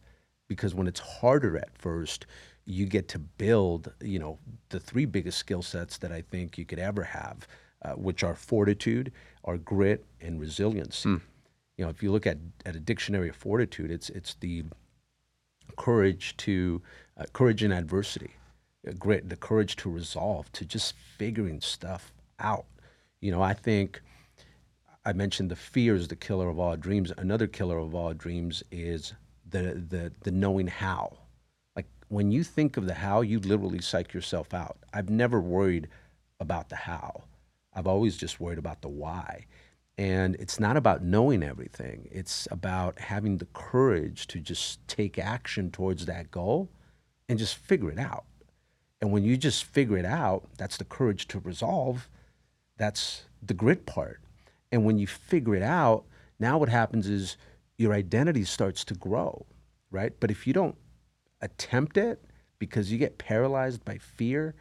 Because when it's harder at first you get to build you know the three biggest skill sets that i think you could ever have uh, which are fortitude are grit and resilience mm you know, if you look at, at a dictionary of fortitude, it's it's the courage to uh, courage in adversity, the courage to resolve, to just figuring stuff out. You know, I think I mentioned the fear is the killer of all dreams. Another killer of all dreams is the the the knowing how. Like when you think of the how, you literally psych yourself out. I've never worried about the how. I've always just worried about the why. And it's not about knowing everything, it's about having the courage to just take action towards that goal and just figure it out. And when you just figure it out, that's the courage to resolve, that's the grit part. And when you figure it out, now what happens is your identity starts to grow, right? But if you don't attempt it because you get paralyzed by fear,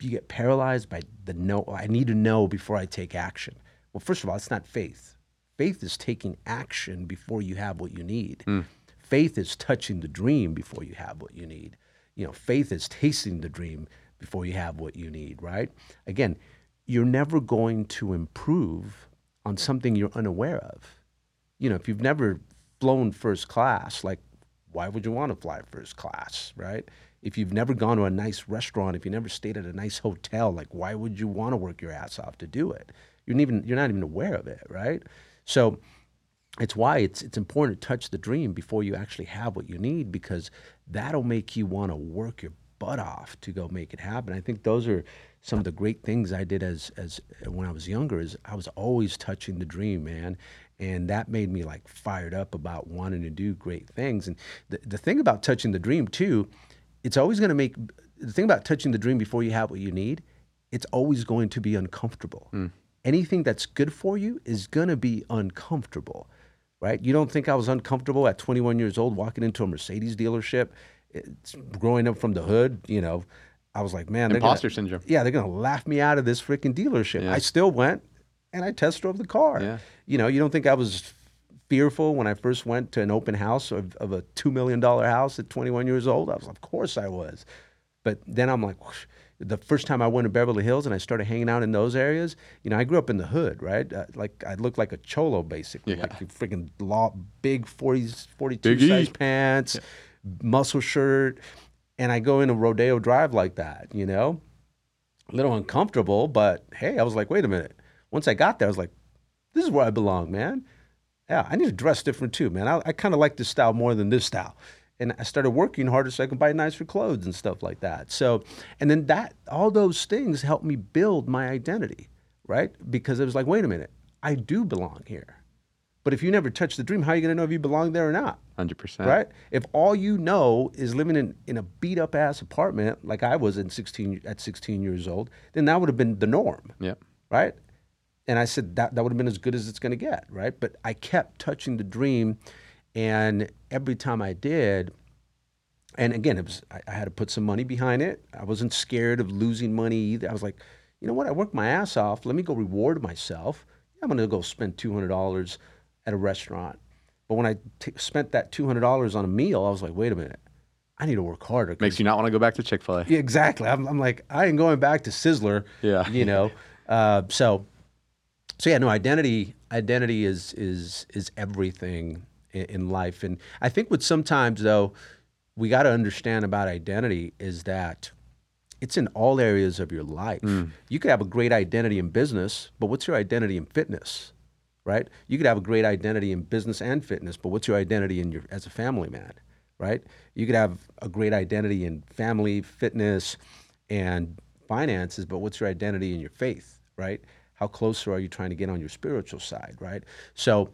you get paralyzed by the no, I need to know before I take action. Well, first of all, it's not faith. Faith is taking action before you have what you need. Hmm. Faith is touching the dream before you have what you need. You know, faith is tasting the dream before you have what you need, right? Again, you're never going to improve on something you're unaware of. You know, if you've never flown first class, like why would you want to fly first class, right? If you've never gone to a nice restaurant, if you never stayed at a nice hotel, like why would you want to work your ass off to do it? You're even you're not even aware of it, right? So it's why it's it's important to touch the dream before you actually have what you need because that'll make you want to work your butt off to go make it happen. I think those are some of the great things I did as as when I was younger is I was always touching the dream, man. And that made me like fired up about wanting to do great things. And the, the thing about touching the dream too, it's always going to make the thing about touching the dream before you have what you need, it's always going to be uncomfortable. Hmm. Anything that's good for you is going to be uncomfortable right? You don't think I was uncomfortable at 21 years old walking into a Mercedes dealership, it's growing up from the hood, you know. I was like, man, they're gonna- Imposter syndrome. yeah, they're gonna laugh me out of this freaking dealership. Yeah. I still went and I test drove the car. Yeah. You know, you don't think I was fearful when I first went to an open house of, of a two million dollar house at 21 years old? I was, of course I was. But then I'm like, whoosh. The first time I went to Beverly Hills and I started hanging out in those areas, you know, I grew up in the hood, right? Uh, like I looked like a cholo basically, Yeah. like a freaking law, big 40s, 42 Big E. size pants, muscle shirt, and I go into Rodeo Drive like that, you know, a little uncomfortable, but hey, I was like, wait a minute. Once I got there, I was like, this is where I belong, man. Yeah, I need to dress different too, man. I, I kind of like this style more than this style. And I started working harder so I could buy nicer clothes and stuff like that. So, and then that, all those things helped me build my identity, right? Because it was like, wait a minute, I do belong here. But if you never touch the dream, how are you going to know if you belong there or not? 100%. right? If all you know is living in, in a beat up ass apartment like I was in 16 at 16 years old, then that would have been the norm, Yep. right? And I said that that would have been as good as it's going to get, right? But I kept touching the dream, and every time I did, and again, it was I, I had to put some money behind it. I wasn't scared of losing money either. I was like, you know what? I worked my ass off. Let me go reward myself. I'm going to go spend two hundred dollars at a restaurant. But when I t- spent that two hundred dollars on a meal, I was like, wait a minute, I need to work harder. Makes you not want to go back to Chick fil A. yeah, exactly. I'm, I'm like, I ain't going back to Sizzler. Yeah. You know. *laughs* Uh, so, so yeah, no. Identity, identity is is is everything in, in life, and I think what sometimes though we got to understand about identity is that it's in all areas of your life. Mm. You could have a great identity in business, but what's your identity in fitness? Right? You could have a great identity in business and fitness, but what's your identity in your as a family man? Right? You could have a great identity in family, fitness, and finances, but what's your identity in your faith? Right? How closer are you trying to get on your spiritual side? Right? So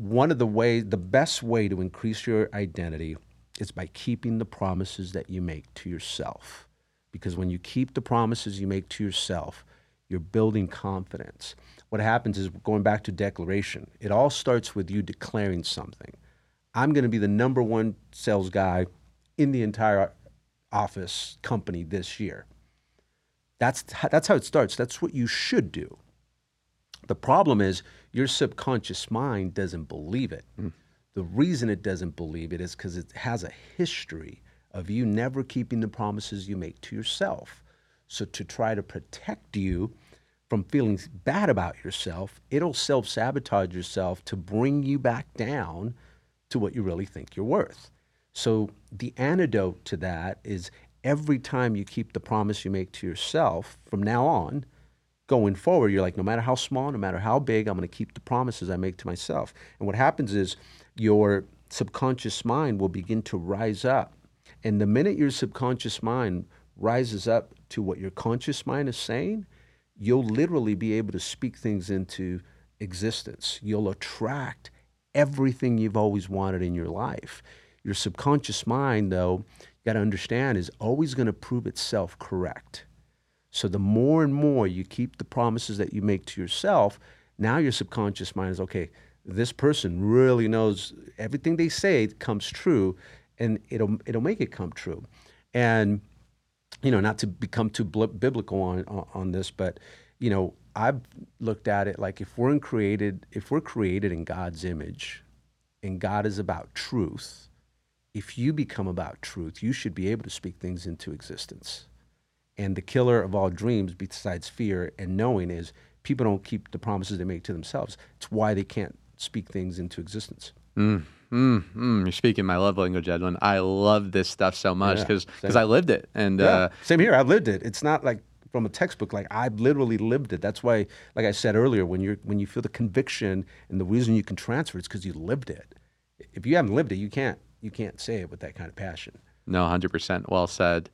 one of the ways, the best way to increase your identity is by keeping the promises that you make to yourself. Because when you keep the promises you make to yourself, you're building confidence. What happens is going back to declaration, it all starts with you declaring something. I'm going to be the number one sales guy in the entire office company this year. That's, that's how it starts. That's what you should do. The problem is your subconscious mind doesn't believe it. Mm. The reason it doesn't believe it is because it has a history of you never keeping the promises you make to yourself. So, to try to protect you from feeling bad about yourself, it'll self sabotage yourself to bring you back down to what you really think you're worth. So, the antidote to that is every time you keep the promise you make to yourself from now on, going forward, you're like, no matter how small, no matter how big, I'm going to keep the promises I make to myself. And what happens is your subconscious mind will begin to rise up. And the minute your subconscious mind rises up to what your conscious mind is saying, you'll literally be able to speak things into existence. You'll attract everything you've always wanted in your life. Your subconscious mind, though, you got to understand, is always going to prove itself correct. So the more and more you keep the promises that you make to yourself, now your subconscious mind is okay. this person really knows everything they say comes true, and it'll it'll make it come true. And you know, not to become too biblical on, on this, but you know, I've looked at it like if we're created if we're created in God's image, and God is about truth. If you become about truth, you should be able to speak things into existence. And the killer of all dreams, besides fear and knowing, is people don't keep the promises they make to themselves. It's why they can't speak things into existence. Mm, mm, mm. You're speaking my love language, Edwin. I love this stuff so much because yeah, because I lived it. And yeah, uh, same here. I've lived it. It's not like from a textbook. Like I've literally lived it. That's why, like I said earlier, when you're when you feel the conviction and the reason you can transfer it's because you lived it. If you haven't lived it, you can't you can't say it with that kind of passion. No, hundred percent. Well said.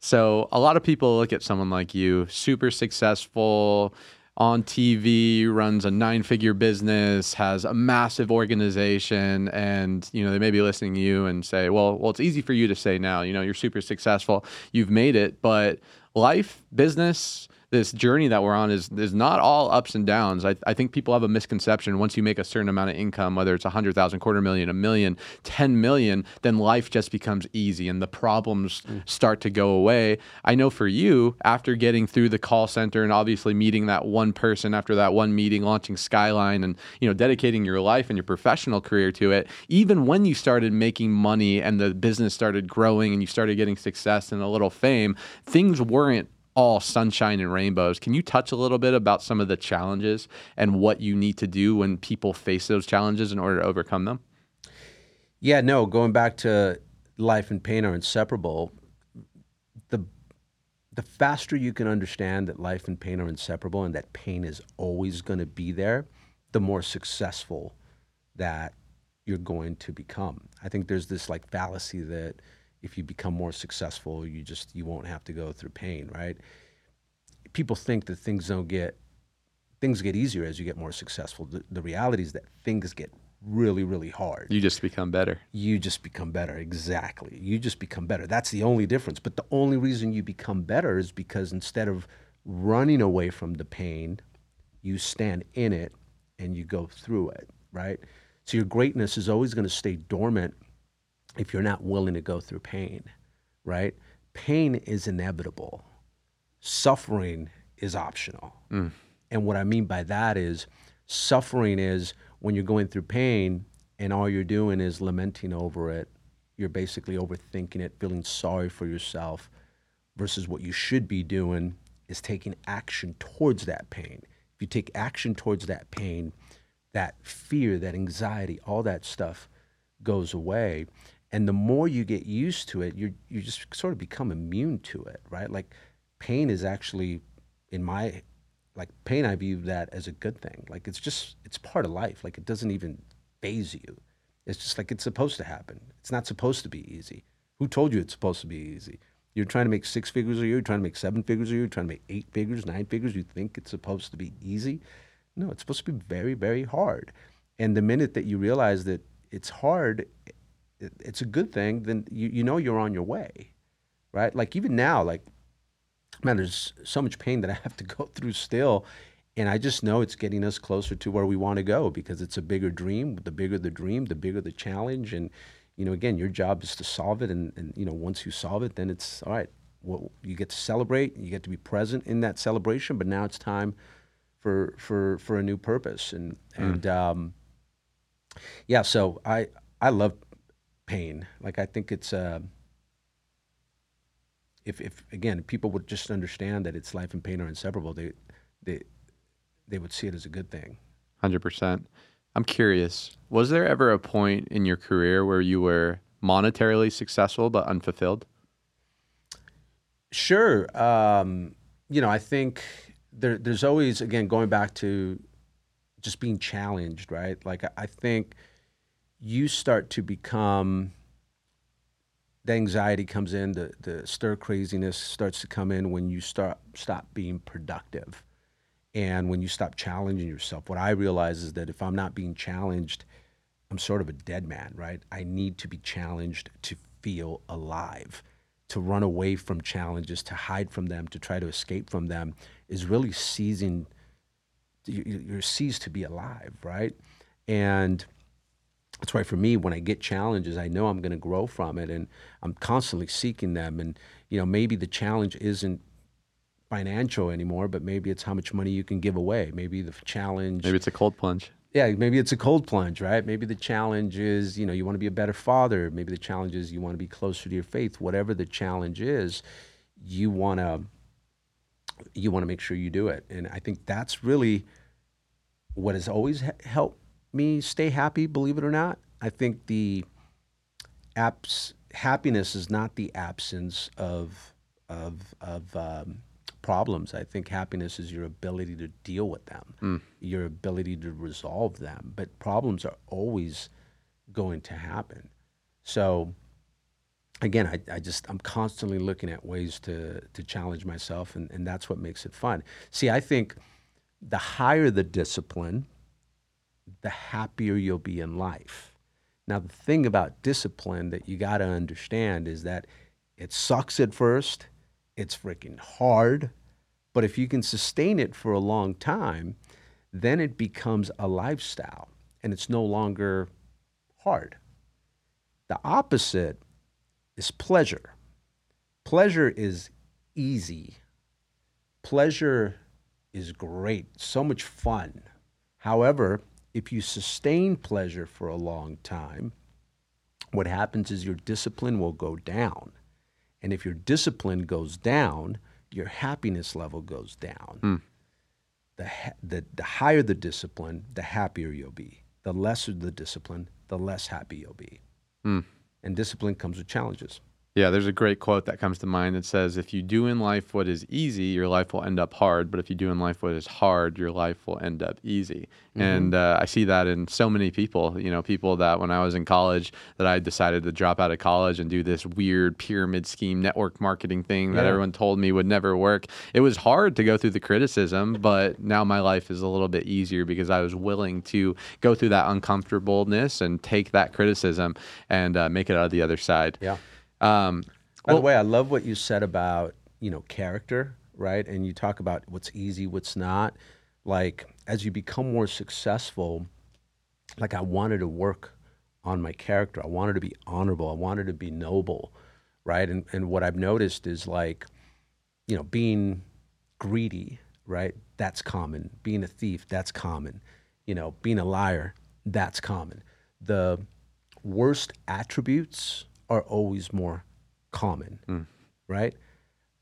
So a lot of people look at someone like you, super successful, on TV, runs a nine figure business, has a massive organization, and you know, they may be listening to you and say, Well, well, it's easy for you to say now, you know, you're super successful, you've made it, but life, business, this journey that we're on is is not all ups and downs. I, I think people have a misconception. Once you make a certain amount of income, whether it's a hundred thousand, quarter million, a million, ten million, then life just becomes easy and the problems mm. start to go away. I know for you, after getting through the call center and obviously meeting that one person after that one meeting, launching Skyline, and you know dedicating your life and your professional career to it, even when you started making money and the business started growing and you started getting success and a little fame, things weren't all sunshine and rainbows. Can you touch a little bit about some of the challenges and what you need to do when people face those challenges in order to overcome them? Yeah, no, going back to life and pain are inseparable. The the faster you can understand that life and pain are inseparable and that pain is always going to be there, the more successful that you're going to become. I think there's this like fallacy that if you become more successful, you just you won't have to go through pain, right? People think that things don't get things get easier as you get more successful. The, the reality is that things get really really hard. You just become better. You just become better. Exactly. You just become better. That's the only difference. But the only reason you become better is because instead of running away from the pain, you stand in it and you go through it, right? So your greatness is always going to stay dormant if you're not willing to go through pain, right? Pain is inevitable. Suffering is optional. Mm. And what I mean by that is suffering is when you're going through pain and all you're doing is lamenting over it, you're basically overthinking it, feeling sorry for yourself, versus what you should be doing is taking action towards that pain. If you take action towards that pain, that fear, that anxiety, all that stuff goes away and the more you get used to it you you just sort of become immune to it right? Like pain is actually in my like pain i view that as a good thing. Like it's just it's part of life. Like it doesn't even phase you. It's just like it's supposed to happen. It's not supposed to be easy. Who told you it's supposed to be easy? You're trying to make six figures a year you're trying to make seven figures a year you're trying to make eight figures nine figures. You think it's supposed to be easy? No it's supposed to be very very hard. And the minute that you realize that it's hard it's a good thing, then you, you know you're on your way, right? Like even now, like, man, there's so much pain that I have to go *laughs* through still. And I just know it's getting us closer to where we want to go because it's a bigger dream. The bigger the dream, the bigger the challenge. And, you know, again, your job is to solve it. And, and you know, once you solve it, then it's all right. Well, you get to celebrate, you get to be present in that celebration, but now it's time for for for a new purpose. And mm. and um, yeah, so I I love pain. Like I think it's uh, if if again people would just understand that it's life and pain are inseparable, they they they would see it as a good thing. Hundred percent. I'm curious. Was there ever a point in your career where you were monetarily successful but unfulfilled? Sure. Um, you know, I think there, there's always again going back to just being challenged, right? Like I think you start to become the anxiety comes in, the, the stir craziness starts to come in when you start stop being productive. And when you stop challenging yourself, what I realize is that if I'm not being challenged, I'm sort of a dead man, right? I need to be challenged to feel alive. To run away from challenges, to hide from them, to try to escape from them is really seizing, you're seized to be alive, right? And that's why for me, when I get challenges, I know I'm going to grow from it, and I'm constantly seeking them. And you know, maybe the challenge isn't financial anymore, but maybe it's how much money you can give away. Maybe the challenge, Maybe it's a cold plunge. yeah, maybe it's a cold plunge, right? Maybe the challenge is, you know, you want to be a better father. Maybe the challenge is you want to be closer to your faith. Whatever the challenge is, you want to you want to make sure you do it. And I think that's really what has always helped me stay happy, believe it or not. I think the apps happiness is not the absence of of of um, problems. I think happiness is your ability to deal with them, your ability to resolve them. But problems are always going to happen. So again, I, I just I'm constantly looking at ways to to challenge myself, and, and that's what makes it fun. See, I think the higher the discipline, the happier you'll be in life. Now, the thing about discipline that you got to understand is that it sucks at first, it's freaking hard, but if you can sustain it for a long time, then it becomes a lifestyle and it's no longer hard. The opposite is pleasure. Pleasure is easy. Pleasure is great, so much fun. However, if you sustain pleasure for a long time, what happens is your discipline will go down. And if your discipline goes down, your happiness level goes down. Hmm. The, the, the higher the discipline, the happier you'll be. The lesser the discipline, the less happy you'll be. Hmm. And discipline comes with challenges. Yeah, there's a great quote that comes to mind that says, If you do in life what is easy, your life will end up hard. But if you do in life what is hard, your life will end up easy. And uh, I see that in so many people. You know, people that when I was in college, that I decided to drop out of college and do this weird pyramid scheme network marketing thing that Yeah. everyone told me would never work. It was hard to go through the criticism, but now my life is a little bit easier because I was willing to go through that uncomfortableness and take that criticism and uh, make it out of the other side. Yeah. Um, By the way, I love what you said about, you know, character, right? And you talk about what's easy, what's not. Like as you become more successful, like I wanted to work on my character. I wanted to be honorable. I wanted to be noble, right? And and what I've noticed is like, you know, being greedy, right? That's common. Being a thief, that's common. You know, being a liar, that's common. The worst attributes are always more common, mm. right?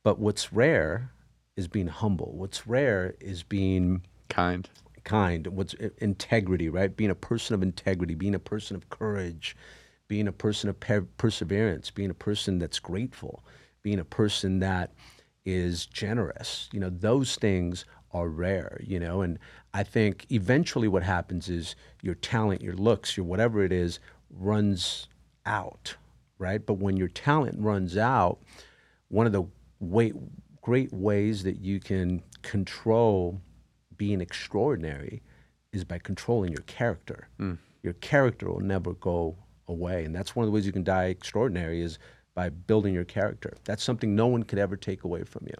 But what's rare is being humble. What's rare is being kind. kind. What's integrity, right? Being a person of integrity, being a person of courage, being a person of per- perseverance, being a person that's grateful, being a person that is generous. You know, those things are rare, you know, and I think eventually what happens is your talent, your looks, your whatever it is runs out, right? But when your talent runs out, one of the way, great ways that you can control being extraordinary is by controlling your character. Your character will never go away, and that's one of the ways you can die extraordinary is by building your character. That's something no one could ever take away from you.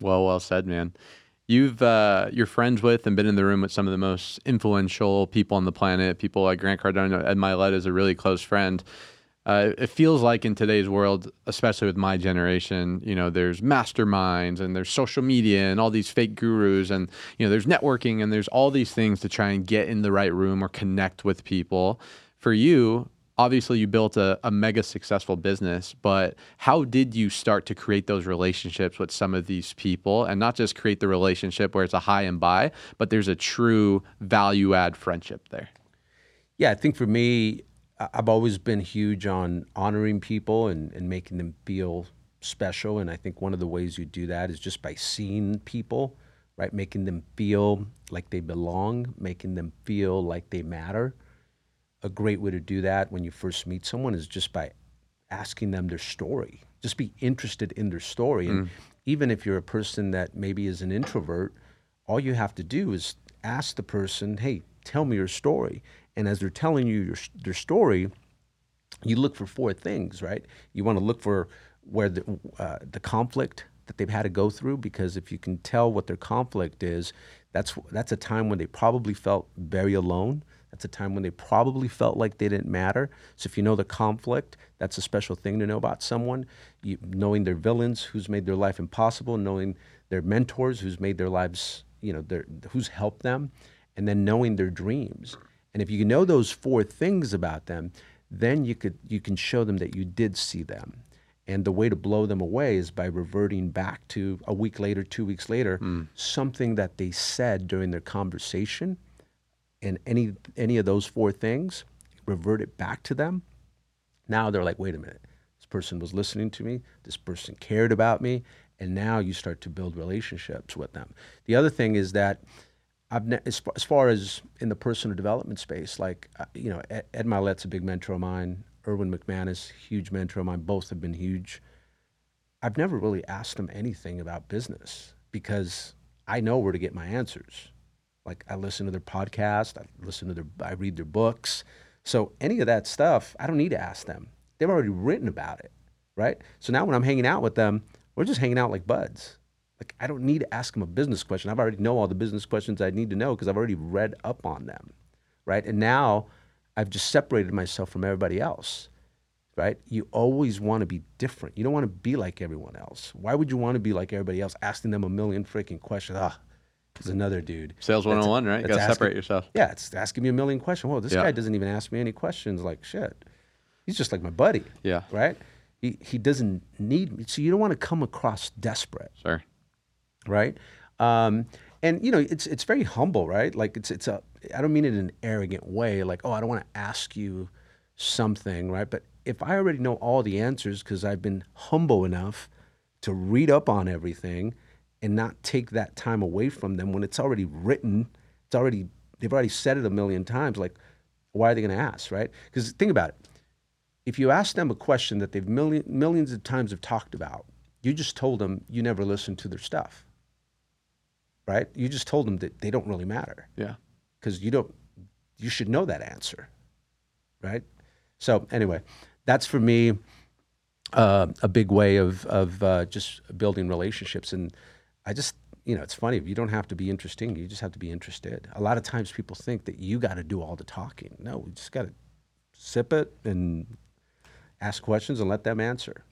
Well, well said, man. You've uh, you're friends with and been in the room with some of the most influential people on the planet. People like Grant Cardone. Ed Mylett is a really close friend. Uh, it feels like in today's world, especially with my generation, you know, there's masterminds and there's social media and all these fake gurus and you know, there's networking and there's all these things to try and get in the right room or connect with people. For you, obviously you built a, a mega successful business, but how did you start to create those relationships with some of these people and not just create the relationship where it's a high and buy, but there's a true value add friendship there? Yeah, I think for me, I've always been huge on honoring people and, and making them feel special. And I think one of the ways you do that is just by seeing people, right? Making them feel like they belong, making them feel like they matter. A great way to do that when you first meet someone is just by asking them their story. Just be interested in their story. And mm. even if you're a person that maybe is an introvert, all you have to do is ask the person, hey, tell me your story. And as they're telling you your, their story, you look for four things, right? You want to look for where the, uh, the conflict that they've had to go through, because if you can tell what their conflict is, that's, that's a time when they probably felt very alone. That's a time when they probably felt like they didn't matter. So if you know the conflict, that's a special thing to know about someone. You, knowing their villains, who's made their life impossible, knowing their mentors, who's made their lives, you know, their, who's helped them, and then knowing their dreams. And if you know those four things about them, then you could you can show them that you did see them. And the way to blow them away is by reverting back to a week later, two weeks later, Mm. something that they said during their conversation, and any any of those four things, revert it back to them. Now they're like, wait a minute, this person was listening to me, this person cared about me, and now you start to build relationships with them. The other thing is that ne- as, far, as far as in the personal development space, like uh, you know, Ed, Ed Mylett's a big mentor of mine. Erwin McManus, huge mentor of mine. Both have been huge. I've never really asked them anything about business because I know where to get my answers. Like I listen to their podcast, I listen to their, I read their books. So any of that stuff, I don't need to ask them. They've already written about it, right? So now when I'm hanging out with them, we're just hanging out like buds. Like I don't need to ask them a business question. I've already know all the business questions I need to know because I've already read up on them, right? And now I've just separated myself from everybody else, right? You always want to be different. You don't want to be like everyone else. Why would you want to be like everybody else, asking them a million freaking questions? Ah, there's another dude. Sales That's- 101, right? You got to separate yourself. Yeah, it's asking me a million questions. Well, this Yeah. guy doesn't even ask me any questions. Like shit, he's just like my buddy. Yeah. Right. He he doesn't need me. So you don't want to come across desperate Sure. Right? Um, and you know, it's it's very humble, right? Like it's it's a I don't mean it in an arrogant way, like oh I don't want to ask you something, right? But if I already know all the answers because I've been humble enough to read up on everything and not take that time away from them when it's already written, it's already they've already said it a million times. Like, why are they going to ask, right? Because think about it. If you ask them a question that they've million, millions of times have talked about, you just told them you never listened to their stuff right? You just told them that they don't really matter Yeah. because you don't. You should know that answer, right? So anyway, that's for me uh, a big way of of uh, just building relationships. And I just you know it's funny you don't have to be interesting. You just have to be interested. A lot of times people think that you got to do all the talking. No, we just got to sip it and ask questions and let them answer.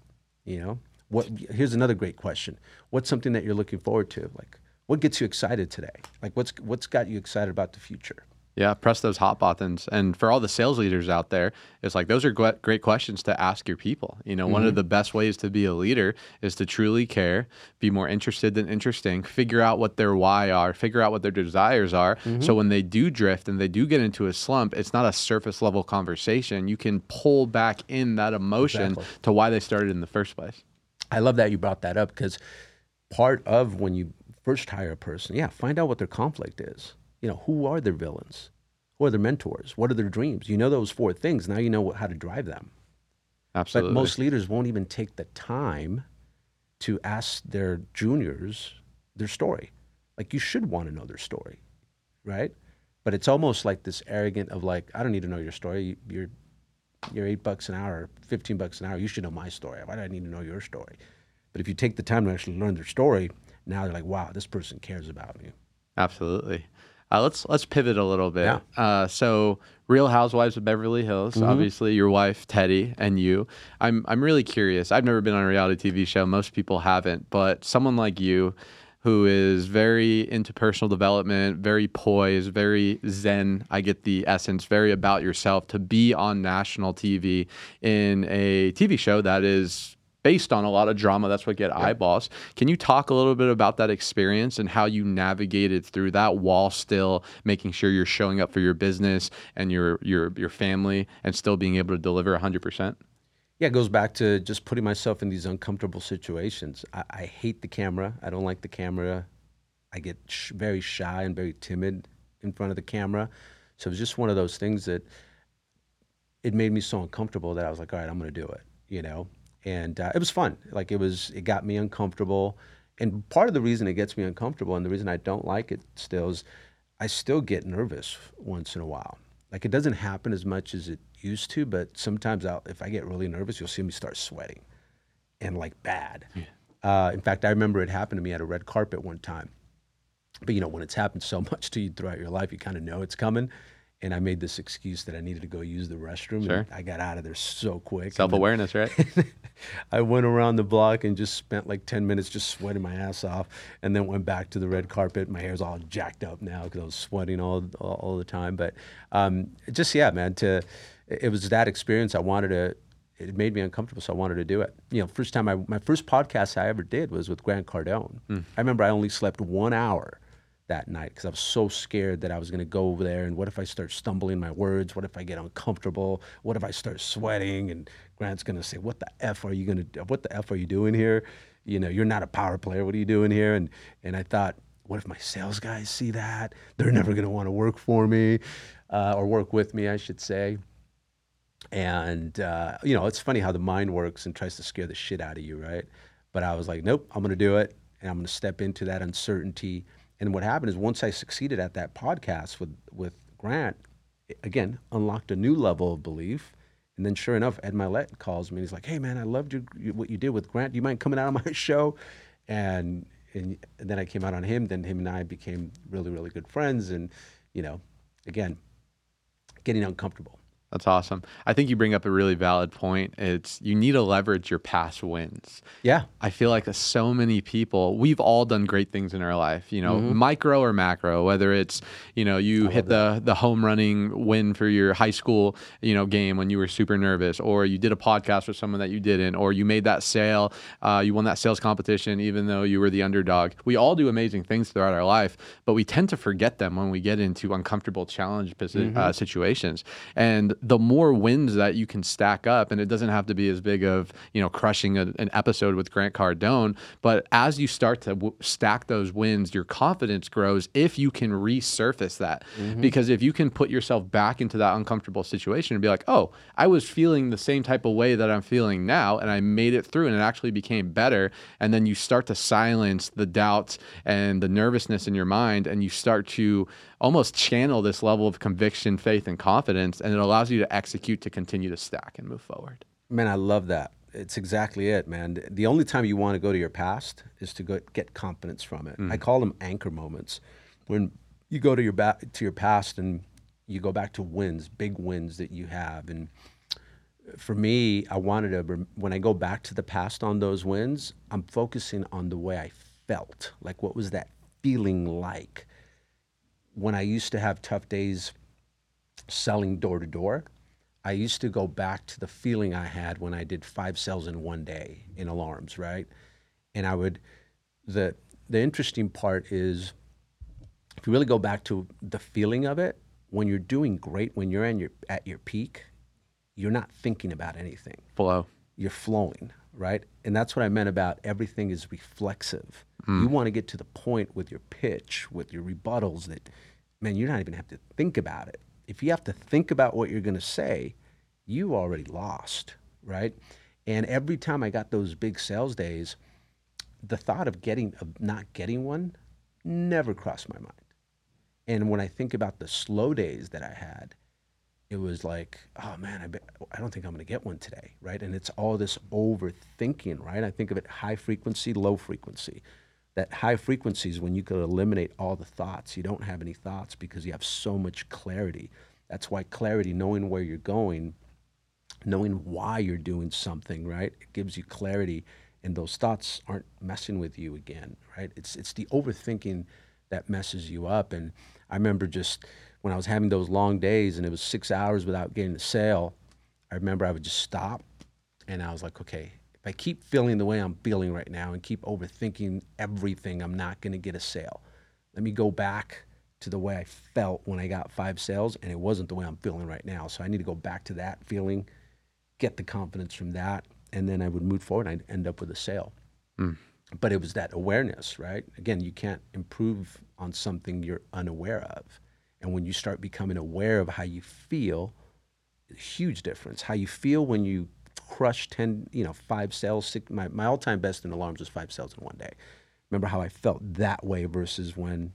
You know, what? Here's another great question. What's something that you're looking forward to? Like, what gets you excited today? Like, what's what's got you excited about the future? Yeah, press those hot buttons. And for all the sales leaders out there, it's like those are gre- great questions to ask your people. You know, one of mm-hmm. the best ways to be a leader is to truly care, be more interested than interesting, figure out what their why are, figure out what their desires are. So mm-hmm. when they do drift and they do get into a slump, it's not a surface level conversation. You can pull back in that emotion Exactly. to why they started in the first place. I love that you brought that up because part of when you first hire a person, yeah, find out what their conflict is. You know, who are their villains? Who are their mentors? What are their dreams? You know those four things. Now you know what, how to drive them. Absolutely. But most leaders won't even take the time to ask their juniors their story. Like you should want to know their story, right? But it's almost like this arrogant of like, I don't need to know your story. You're you're eight bucks an hour, fifteen bucks an hour. You should know my story. Why do I need to know your story? But if you take the time to actually learn their story, now they're like, wow, this person cares about me. Absolutely. Uh, let's let's pivot a little bit. Uh, so, Real Housewives of Beverly Hills. Obviously, your wife Teddi and you. I'm I'm really curious. I've never been on a reality TV show. Most people haven't, but someone like you, who is very into personal development, very poised, very zen. I get the essence. Very about yourself. To be on national TV in a TV show that is based on a lot of drama. That's what get eyeballs. Can you talk a little bit about that experience and how you navigated through that while still making sure you're showing up for your business and your your your family and still being able to deliver 100%? Yeah, it goes back to just putting myself in these uncomfortable situations. I, I hate the camera. I don't like the camera. I get sh- very shy and very timid in front of the camera. So it was just one of those things that it made me so uncomfortable that I was like, all right, I'm going to do it, you know? And uh, it was fun. Like it was, it got me uncomfortable. And part of the reason it gets me uncomfortable and the reason I don't like it still is I still get nervous once in a while. Like it doesn't happen as much as it used to, but sometimes I'll, if I get really nervous, you'll see me start sweating and like bad. Uh, in fact, I remember it happened to me at a red carpet one time. But you know, when it's happened so *laughs* much to you throughout your life, you kind of know it's coming. And I made this excuse that I needed to go use the restroom. Sure. And I got out of there so quick. Self awareness, right? *laughs* I went around the block and just spent like 10 minutes just sweating my ass off and then went back to the red carpet. My hair's all jacked up now because I was sweating all, all, all the time. But um, just, yeah, man, to, it was that experience I wanted to, it made me uncomfortable, so I wanted to do it. You know, first time I, my first podcast I ever did was with Grant Cardone. I remember I only slept one hour that night because I was so scared that I was going to go over there and what if I start stumbling my words? What if I get uncomfortable? What if I start sweating? And Grant's going to say, "What the f are you going to? What the f are you doing here? You know, you're not a power player. What are you doing here?" And and I thought, what if my sales guys see that? They're never going to want to work for me uh, or work with me, I should say. And uh, you know, it's funny how the mind works and tries to scare the shit out of you, right? But I was like, nope, I'm going to do it, and I'm going to step into that uncertainty. And what happened is once I succeeded at that podcast with with Grant, it, again unlocked a new level of belief. And then, sure enough, Ed Mylett calls me and he's like, "Hey, man, I loved your, what you did with Grant. Do you mind coming out on my *laughs* show?" And and, and then I came out on him. Then him and I became really, really good friends. And you know, again, getting uncomfortable. That's awesome. I think you bring up a really valid point. It's you need to leverage your past wins. Yeah, I feel like so many people, we've all done great things in our life, you know, micro or macro, whether it's, you know, you hit the the home running win for your high school, you know, game when you were super nervous, or you did a podcast with someone that you didn't, or you made that sale, uh, you won that sales competition even though you were the underdog. We all do amazing things throughout our life, but we tend to forget them when we get into uncomfortable challenge posi- uh, situations. And the more wins that you can stack up, and it doesn't have to be as big of you know crushing a, an episode with Grant Cardone, but as you start to w- stack those wins, your confidence grows if you can resurface that. Mm-hmm. Because if you can put yourself back into that uncomfortable situation and be like, oh, I was feeling the same type of way that I'm feeling now, and I made it through, and it actually became better, and then you start to silence the doubts and the nervousness in your mind, and you start to almost channel this level of conviction, faith, and confidence, and it allows you to execute to continue to stack and move forward. man, I love that. It's exactly it, man. The only time you want to go to your past is to go get confidence from it. I mm. call them anchor moments. When you go to your ba- to your past and you go back to wins, big wins that you have, and for me, I wanted to. When I go back to the past on those wins, I'm focusing on the way I felt. Like, what was that feeling like when I used to have tough days selling door to door? I used to go back to the feeling I had when I did five sales in one day in alarms, right? And I would the the interesting part is if you really go back to the feeling of it, when you're doing great, when you're in your at your peak, you're not thinking about anything. Flow. You're flowing, right? And that's what I meant about everything is reflexive. Hmm. You want to get to the point with your pitch, with your rebuttals that man, you don't even have to think about it. If you have to think about what you're going to say, you already lost, right? And every time I got those big sales days, the thought of getting of not getting one never crossed my mind. And when I think about the slow days that I had, it was like, oh man, I, bet, I don't think I'm going to get one today, right? And it's all this overthinking, right? I think of it high frequency, low frequency. That high frequency is when you can eliminate all the thoughts. You don't have any thoughts because you have so much clarity. That's why clarity, knowing where you're going, knowing why you're doing something, right? It gives you clarity, and those thoughts aren't messing with you again, right? It's it's the overthinking that messes you up. And I remember just when I was having those long days, and it was six hours without getting a sale. I remember I would just stop, and I was like, okay, if I keep feeling the way I'm feeling right now and keep overthinking everything, I'm not going to get a sale. Let me go back to the way I felt when I got five sales, and it wasn't the way I'm feeling right now. So I need to go back to that feeling, get the confidence from that, and then I would move forward. and I'd end up with a sale. Hmm. But it was that awareness, right? Again, you can't improve on something you're unaware of, and when you start becoming aware of how you feel, huge difference. How you feel when you crush ten, you know, five sales. Six, my my all time best in alarms was five sales in one day. Remember how I felt that way versus when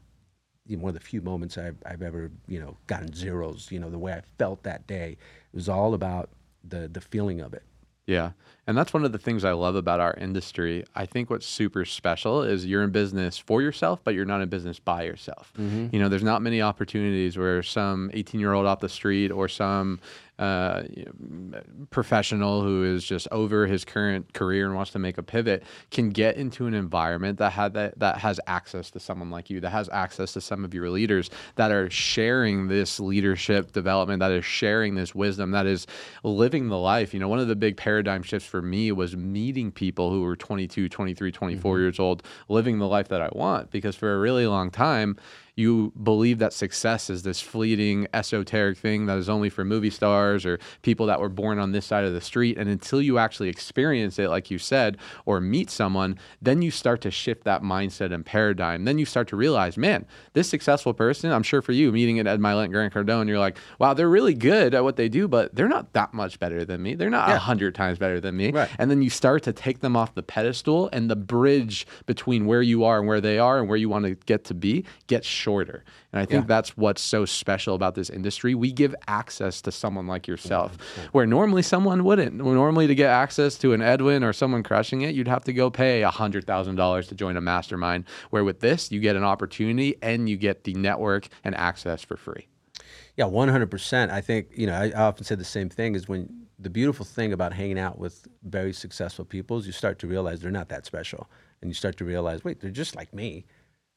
you know, one of the few moments I've, I've ever, you know, gotten zeros, you know, the way I felt that day, it was all about the, the feeling of it. Yeah. And that's one of the things I love about our industry. I think what's super special is you're in business for yourself, but you're not in business by yourself. Mm-hmm. You know, there's not many opportunities where some 18 year old off the street or some uh, professional who is just over his current career and wants to make a pivot can get into an environment that had that, that has access to someone like you, that has access to some of your leaders that are sharing this leadership development, that is sharing this wisdom, that is living the life. You know, one of the big paradigm shifts for me was meeting people who were 22, 23, 24 years old, living the life that I want. Because for a really long time, you believe that success is this fleeting esoteric thing that is only for movie stars or people that were born on this side of the street. And until you actually experience it like you said or meet someone then you start to shift that mindset and paradigm. Then you start to realize man this successful person i'm sure for you meeting it Ed Mylett and grant cardone you're like wow they're really good at what they do but they're not that much better than me. They're not a hundred times better than me. Right. and then you start to take them off the pedestal and the bridge between where you are and where they are and where you want to get to be gets shorter and i think Yeah. that's what's so special about this industry. We give access to someone like yourself where normally someone wouldn't. Normally to get access to an edwin or someone crushing it you'd have to go pay $100000 to join a mastermind where with this you get an opportunity and you get the network and access for free. Yeah, one hundred percent. I think you know I, I often say the same thing is when the beautiful thing about hanging out with very successful people is you start to realize they're not that special, and you start to realize wait they're just like me,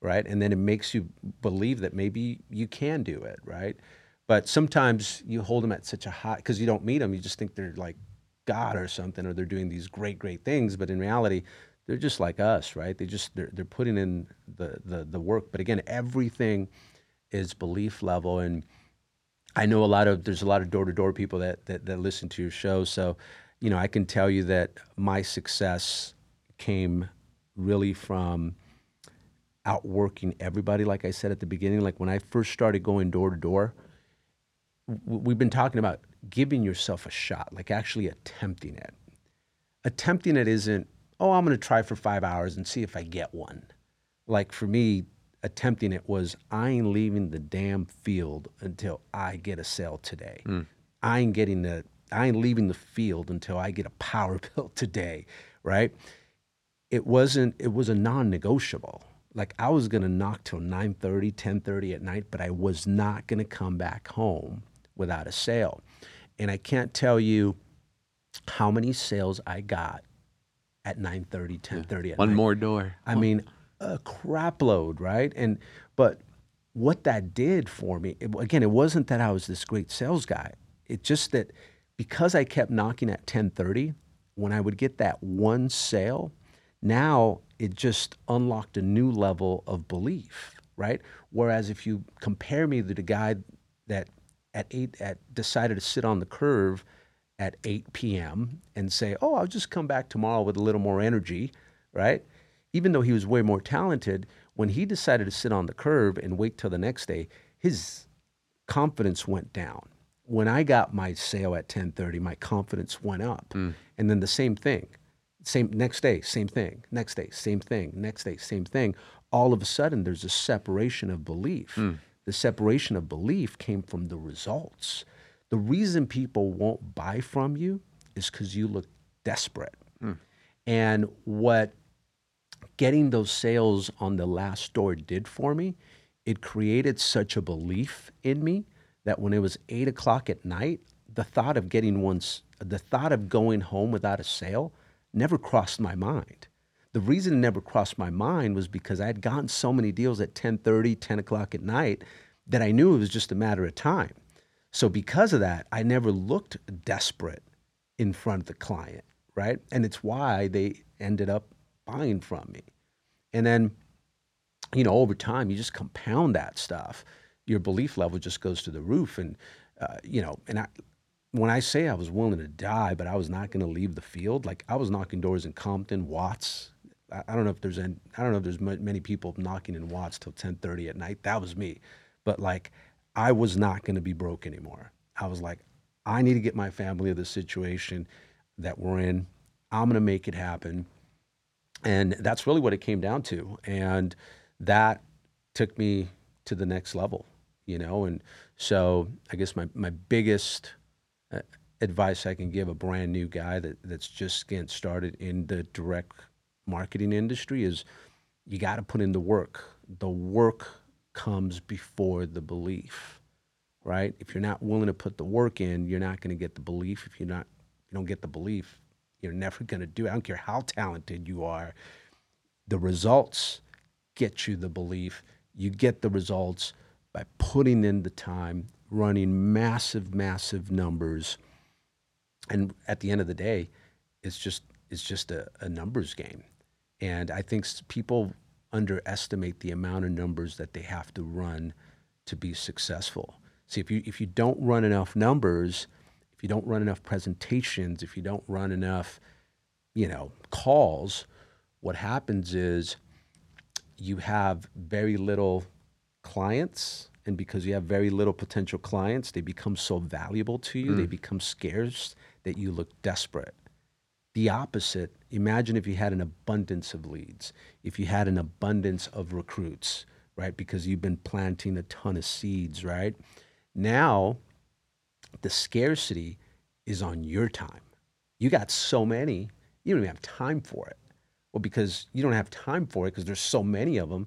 right? And then it makes you believe that maybe you can do it, right? But sometimes you hold them at such a high because you don't meet them, you just think they're like God or something, or they're doing these great great things, but in reality. They're just like us, right? They just they're, they're putting in the, the the work. But again, everything is belief level and I know a lot of there's a lot of door to door people that, that that listen to your show. So, you know, I can tell you that my success came really from outworking everybody. Like I said at the beginning, like when I first started going door to door, we've been talking about giving yourself a shot, like actually attempting it. Attempting it isn't, oh, I'm going to try for five hours and see if I get one. Like for me, attempting it was, I ain't leaving the damn field until I get a sale today. Hmm. I ain't getting the, I ain't leaving the field until I get a power *laughs* bill today, right? it wasn't it was a non-negotiable like i was going to knock till 9.30 10.30 at night but i was not going to come back home without a sale and i can't tell you how many sales i got at 9.30 10.30 at one night more door I mean, a crap load, right? And but what that did for me, it, again, it wasn't that I was this great sales guy. It just that because I kept knocking at 10:30, when I would get that one sale, now it just unlocked a new level of belief, right? Whereas if you compare me to the guy that at eight at decided to sit on the curve at 8 p.m. and say, "Oh, I'll just come back tomorrow with a little more energy," right? Even though he was way more talented, when he decided to sit on the curve and wait till the next day, his confidence went down. When I got my sale at 10:30, my confidence went up. Mm. And then the same thing. Same next day, same thing. Next day, same thing. Next day, same thing. All of a sudden there's a separation of belief. Hmm. The separation of belief came from the results. The reason people won't buy from you is cuz you look desperate. Hmm. And what getting those sales on the last store did for me, it created such a belief in me that when it was eight o'clock at night, the thought of getting one, s- the thought of going home without a sale never crossed my mind. The reason it never crossed my mind was because I had gotten so many deals at 10:30, 10 o'clock at night that I knew it was just a matter of time. So because of that, I never looked desperate in front of the client, right? And it's why they ended up buying from me. And then, you know, over time, you just compound that stuff. Your belief level just goes to the roof. And, uh, you know, and I, when I say I was willing to die, but I was not going to leave the field, like I was knocking doors in Compton, Watts. I, I don't know if there's any, I don't know if there's ma- many people knocking in Watts till 10:30 at night. That was me. But like, I was not going to be broke anymore. I was like, I need to get my family of the situation that we're in. I'm going to make it happen. And that's really what it came down to. And that took me to the next level, you know? And so I guess my, my biggest, advice I can give a brand new guy that, that's just getting started in the direct marketing industry is you got to put in the work. The work comes before the belief, right? If you're not willing to put the work in, you're not going to get the belief. If you're not, you don't get the belief, you're never going to do it. I don't care how talented you are. The results get you the belief. You get the results by putting in the time, running massive, massive numbers, and at the end of the day, it's just it's just a, a numbers game. And I think people underestimate the amount of numbers that they have to run to be successful. See, if you if you don't run enough numbers, if you don't run enough presentations, if you don't run enough, you know, calls, what happens is you have very little clients and because you have very little potential clients they become so valuable to you they mm. become scarce that you look desperate the opposite imagine if you had an abundance of leads if you had an abundance of recruits right because you've been planting a ton of seeds right now the scarcity is on your time you got so many you don't even have time for it well because you don't have time for it because there's so many of them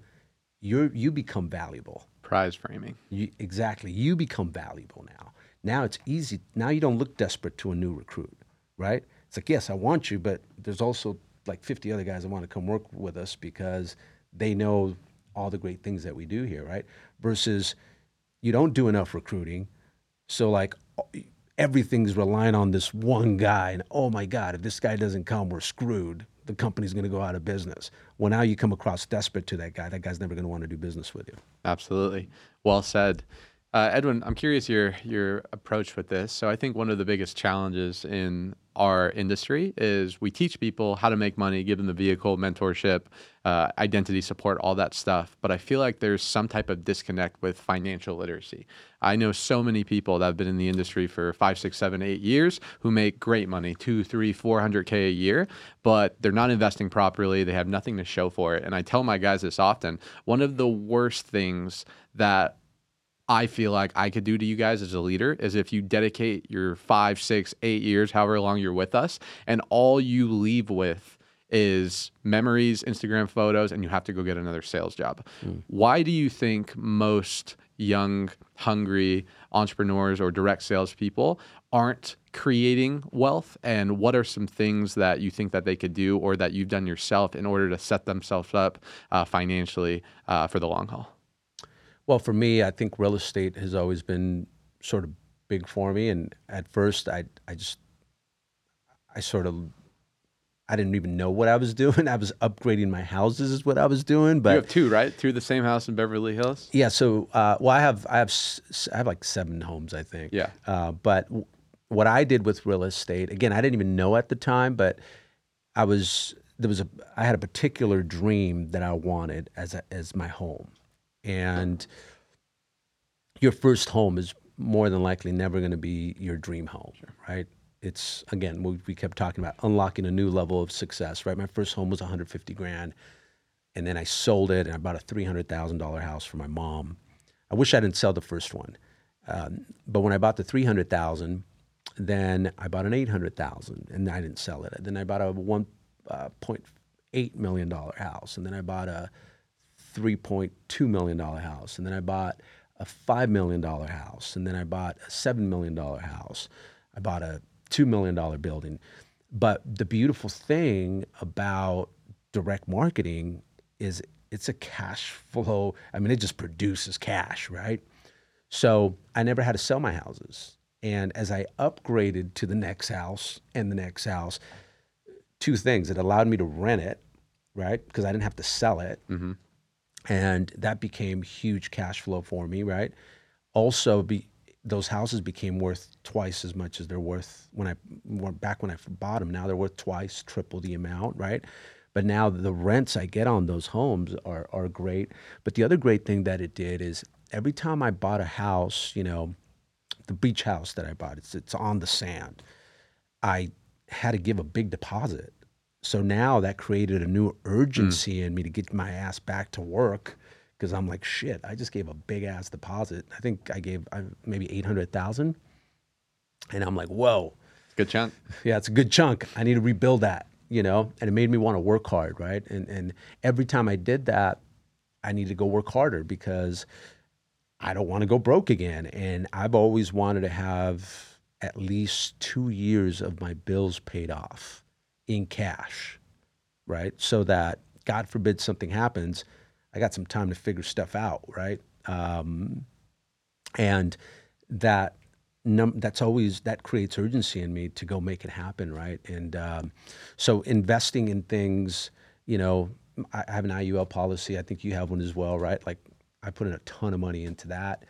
you you become valuable Prize framing. you, exactly. You become valuable now. Now it's easy. Now you don't look desperate to a new recruit, right? It's like, yes, I want you, but there's also like 50 other guys that want to come work with us because they know all the great things that we do here, right? Versus you don't do enough recruiting. So, like, everything's relying on this one guy. And oh my God, if this guy doesn't come, we're screwed. The company's going to go out of business. Well, now you come across desperate to that guy. That guy's never going to want to do business with you. Absolutely. Well said. Uh, Edwin, I'm curious your your approach with this. So I think one of the biggest challenges in our industry is we teach people how to make money, give them the vehicle, mentorship, uh, identity support, all that stuff. But I feel like there's some type of disconnect with financial literacy. I know so many people that have been in the industry for five, six, seven, eight years who make great money, two, three, four hundred K a year, but they're not investing properly. They have nothing to show for it. And I tell my guys this often. One of the worst things that I feel like I could do to you guys as a leader is if you dedicate your five, six, eight years, however long you're with us, and all you leave with is memories, Instagram photos, and you have to go get another sales job. Why do you think most young, hungry entrepreneurs or direct salespeople aren't creating wealth? And what are some things that you think that they could do or that you've done yourself in order to set themselves up uh, financially uh, for the long haul? Well, for me, I think real estate has always been sort of big for me. And at first, I I just I sort of I didn't even know what I was *laughs* doing. I was upgrading my houses, is what I was doing. But you have two, right? Two of the same house in Beverly Hills. yeah, so uh, well, I have I have I have like seven homes, I think. Yeah. Uh, but w- what I did with real estate, again, I didn't even know at the time, but I was there was a I had a particular dream that I wanted as a, as my home, and your first home is more than likely never going to be your dream home, right? It's again we, we kept talking about unlocking a new level of success, right? My first home was 150 grand, and then I sold it and I bought a three hundred thousand dollar house for my mom. I wish I didn't sell the first one, um, but when I bought the three hundred thousand, then I bought an eight hundred thousand, and I didn't sell it. Then I bought a uh, point eight million dollar house, and then I bought a three point two million dollar house, and then I bought a five million dollar house, and then I bought a seven million dollar house. I bought a two million dollar building. But the beautiful thing about direct marketing is it's a cash flow. I mean, it just produces cash, right? So I never had to sell my houses. And as I upgraded to the next house and the next house, two things. It allowed me to rent it, right? Because I didn't have to sell it. Mm-hmm. And that became huge cash flow for me, right? Also, be, those houses became worth twice as much as they're worth when I back when I bought them. Now they're worth twice, triple the amount, right? But now the rents I get on those homes are are great. But the other great thing that it did is every time I bought a house, you know, the beach house that I bought, it's it's on the sand. I had to give a big deposit. So now that created a new mm. urgency in me to get my ass back to work because I'm like, shit, I just gave a big ass deposit. I think I gave I, maybe 800,000. And I'm like, whoa, Good chunk. Yeah, it's a good chunk. I need to rebuild that, you know, and it made me want to work hard, right? And and every time I did that, I need to go work harder because I don't want to go broke again. And I've always wanted to have at least two years of my bills paid off in cash, right? So that God forbid something happens, I got some time to figure stuff out, right? Um, and that num- that's always that creates urgency in me to go make it happen, right? And um, so investing in things, you know, I I have an IUL policy. I think you have one as well, right? Like I put in a ton of money into that,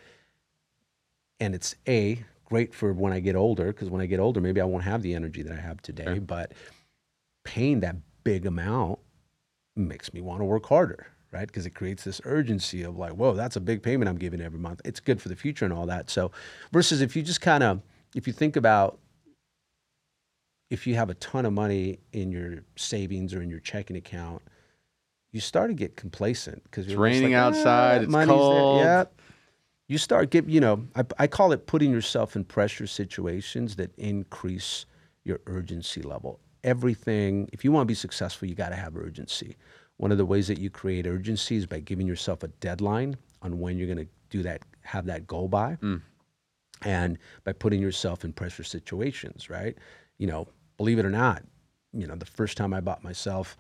and it's a great for when I get older because when I get older, maybe I won't have the energy that I have today. Sure. But paying that big amount makes me want to work harder, right? Because it creates this urgency of like, whoa, that's a big payment I'm giving every month. It's good for the future and all that. So, versus if you just kind of, if you think about, if you have a ton of money in your savings or in your checking account, you start to get complacent because It's raining ah, outside, it's money's cold." There. Yeah. You start get, you know, I, I call it putting yourself in pressure situations that increase your urgency level. Everything, if you want to be successful, you got to have urgency. One of the ways that you create urgency is by giving yourself a deadline on when you're going to do that, have that goal by, hmm. and by putting yourself in pressure situations, right? You know, believe it or not, you know, the first time I bought myself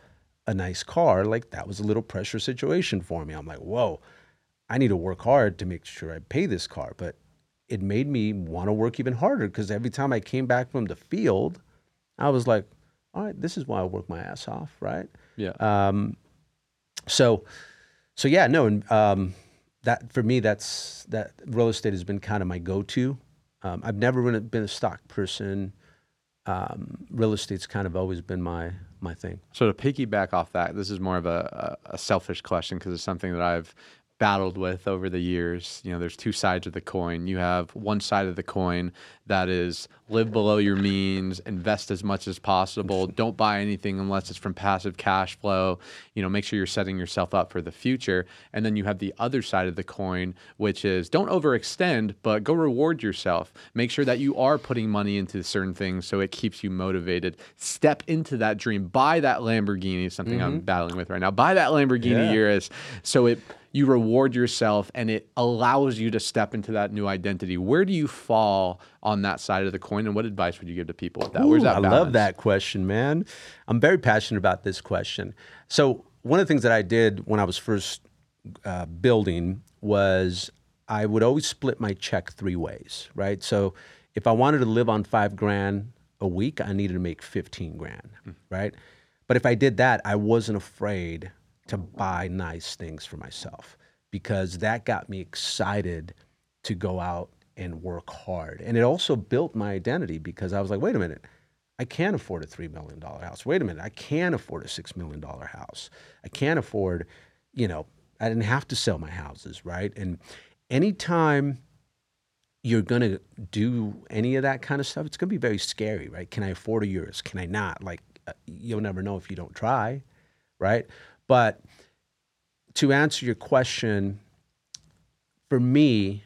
a nice car, like that was a little pressure situation for me. I'm like, whoa, I need to work hard to make sure I pay this car. But it made me want to work even harder because every time I came back from the field, I was like, all right, this is why I work my ass off, right? Yeah. Um, so, so yeah, no, and um, that for me, that's that real estate has been kind of my go-to. Um, I've never been a, been a stock person. Um, real estate's kind of always been my my thing. So to piggyback off that, this is more of a, a, a selfish question because it's something that I've battled with over the years. You know, there's two sides of the coin. You have one side of the coin that is live below your means, invest as much as possible, don't buy anything unless it's from passive cash flow. You know, make sure you're setting yourself up for the future. And then you have the other side of the coin, which is don't overextend, but go reward yourself. Make sure that you are putting money into certain things so it keeps you motivated. Step into that dream. Buy that Lamborghini, something I'm mm-hmm. battling with right now. Buy that Lamborghini Yeah. Urus so it you reward yourself and it allows you to step into that new identity. Where do you fall on that side of the coin and what advice would you give to people with that? Where's Ooh, that I love that question, man. I'm very passionate about this question. So one of the things that I did when I was first uh, building was I would always split my check three ways, right? So if I wanted to live on five grand a week, I needed to make 15 grand, right? But if I did that, I wasn't afraid to buy nice things for myself because that got me excited to go out and work hard. And it also built my identity because I was like, wait a minute, I can't afford a $3 million house. Wait a minute, I can afford a $6 million house. I can't afford, you know, I didn't have to sell my houses, right? And anytime you're going to do any of that kind of stuff, it's going to be very scary, right? Can I afford a Urus? Can I not? Like, uh, you'll never know if you don't try, right? But to answer your question, for me,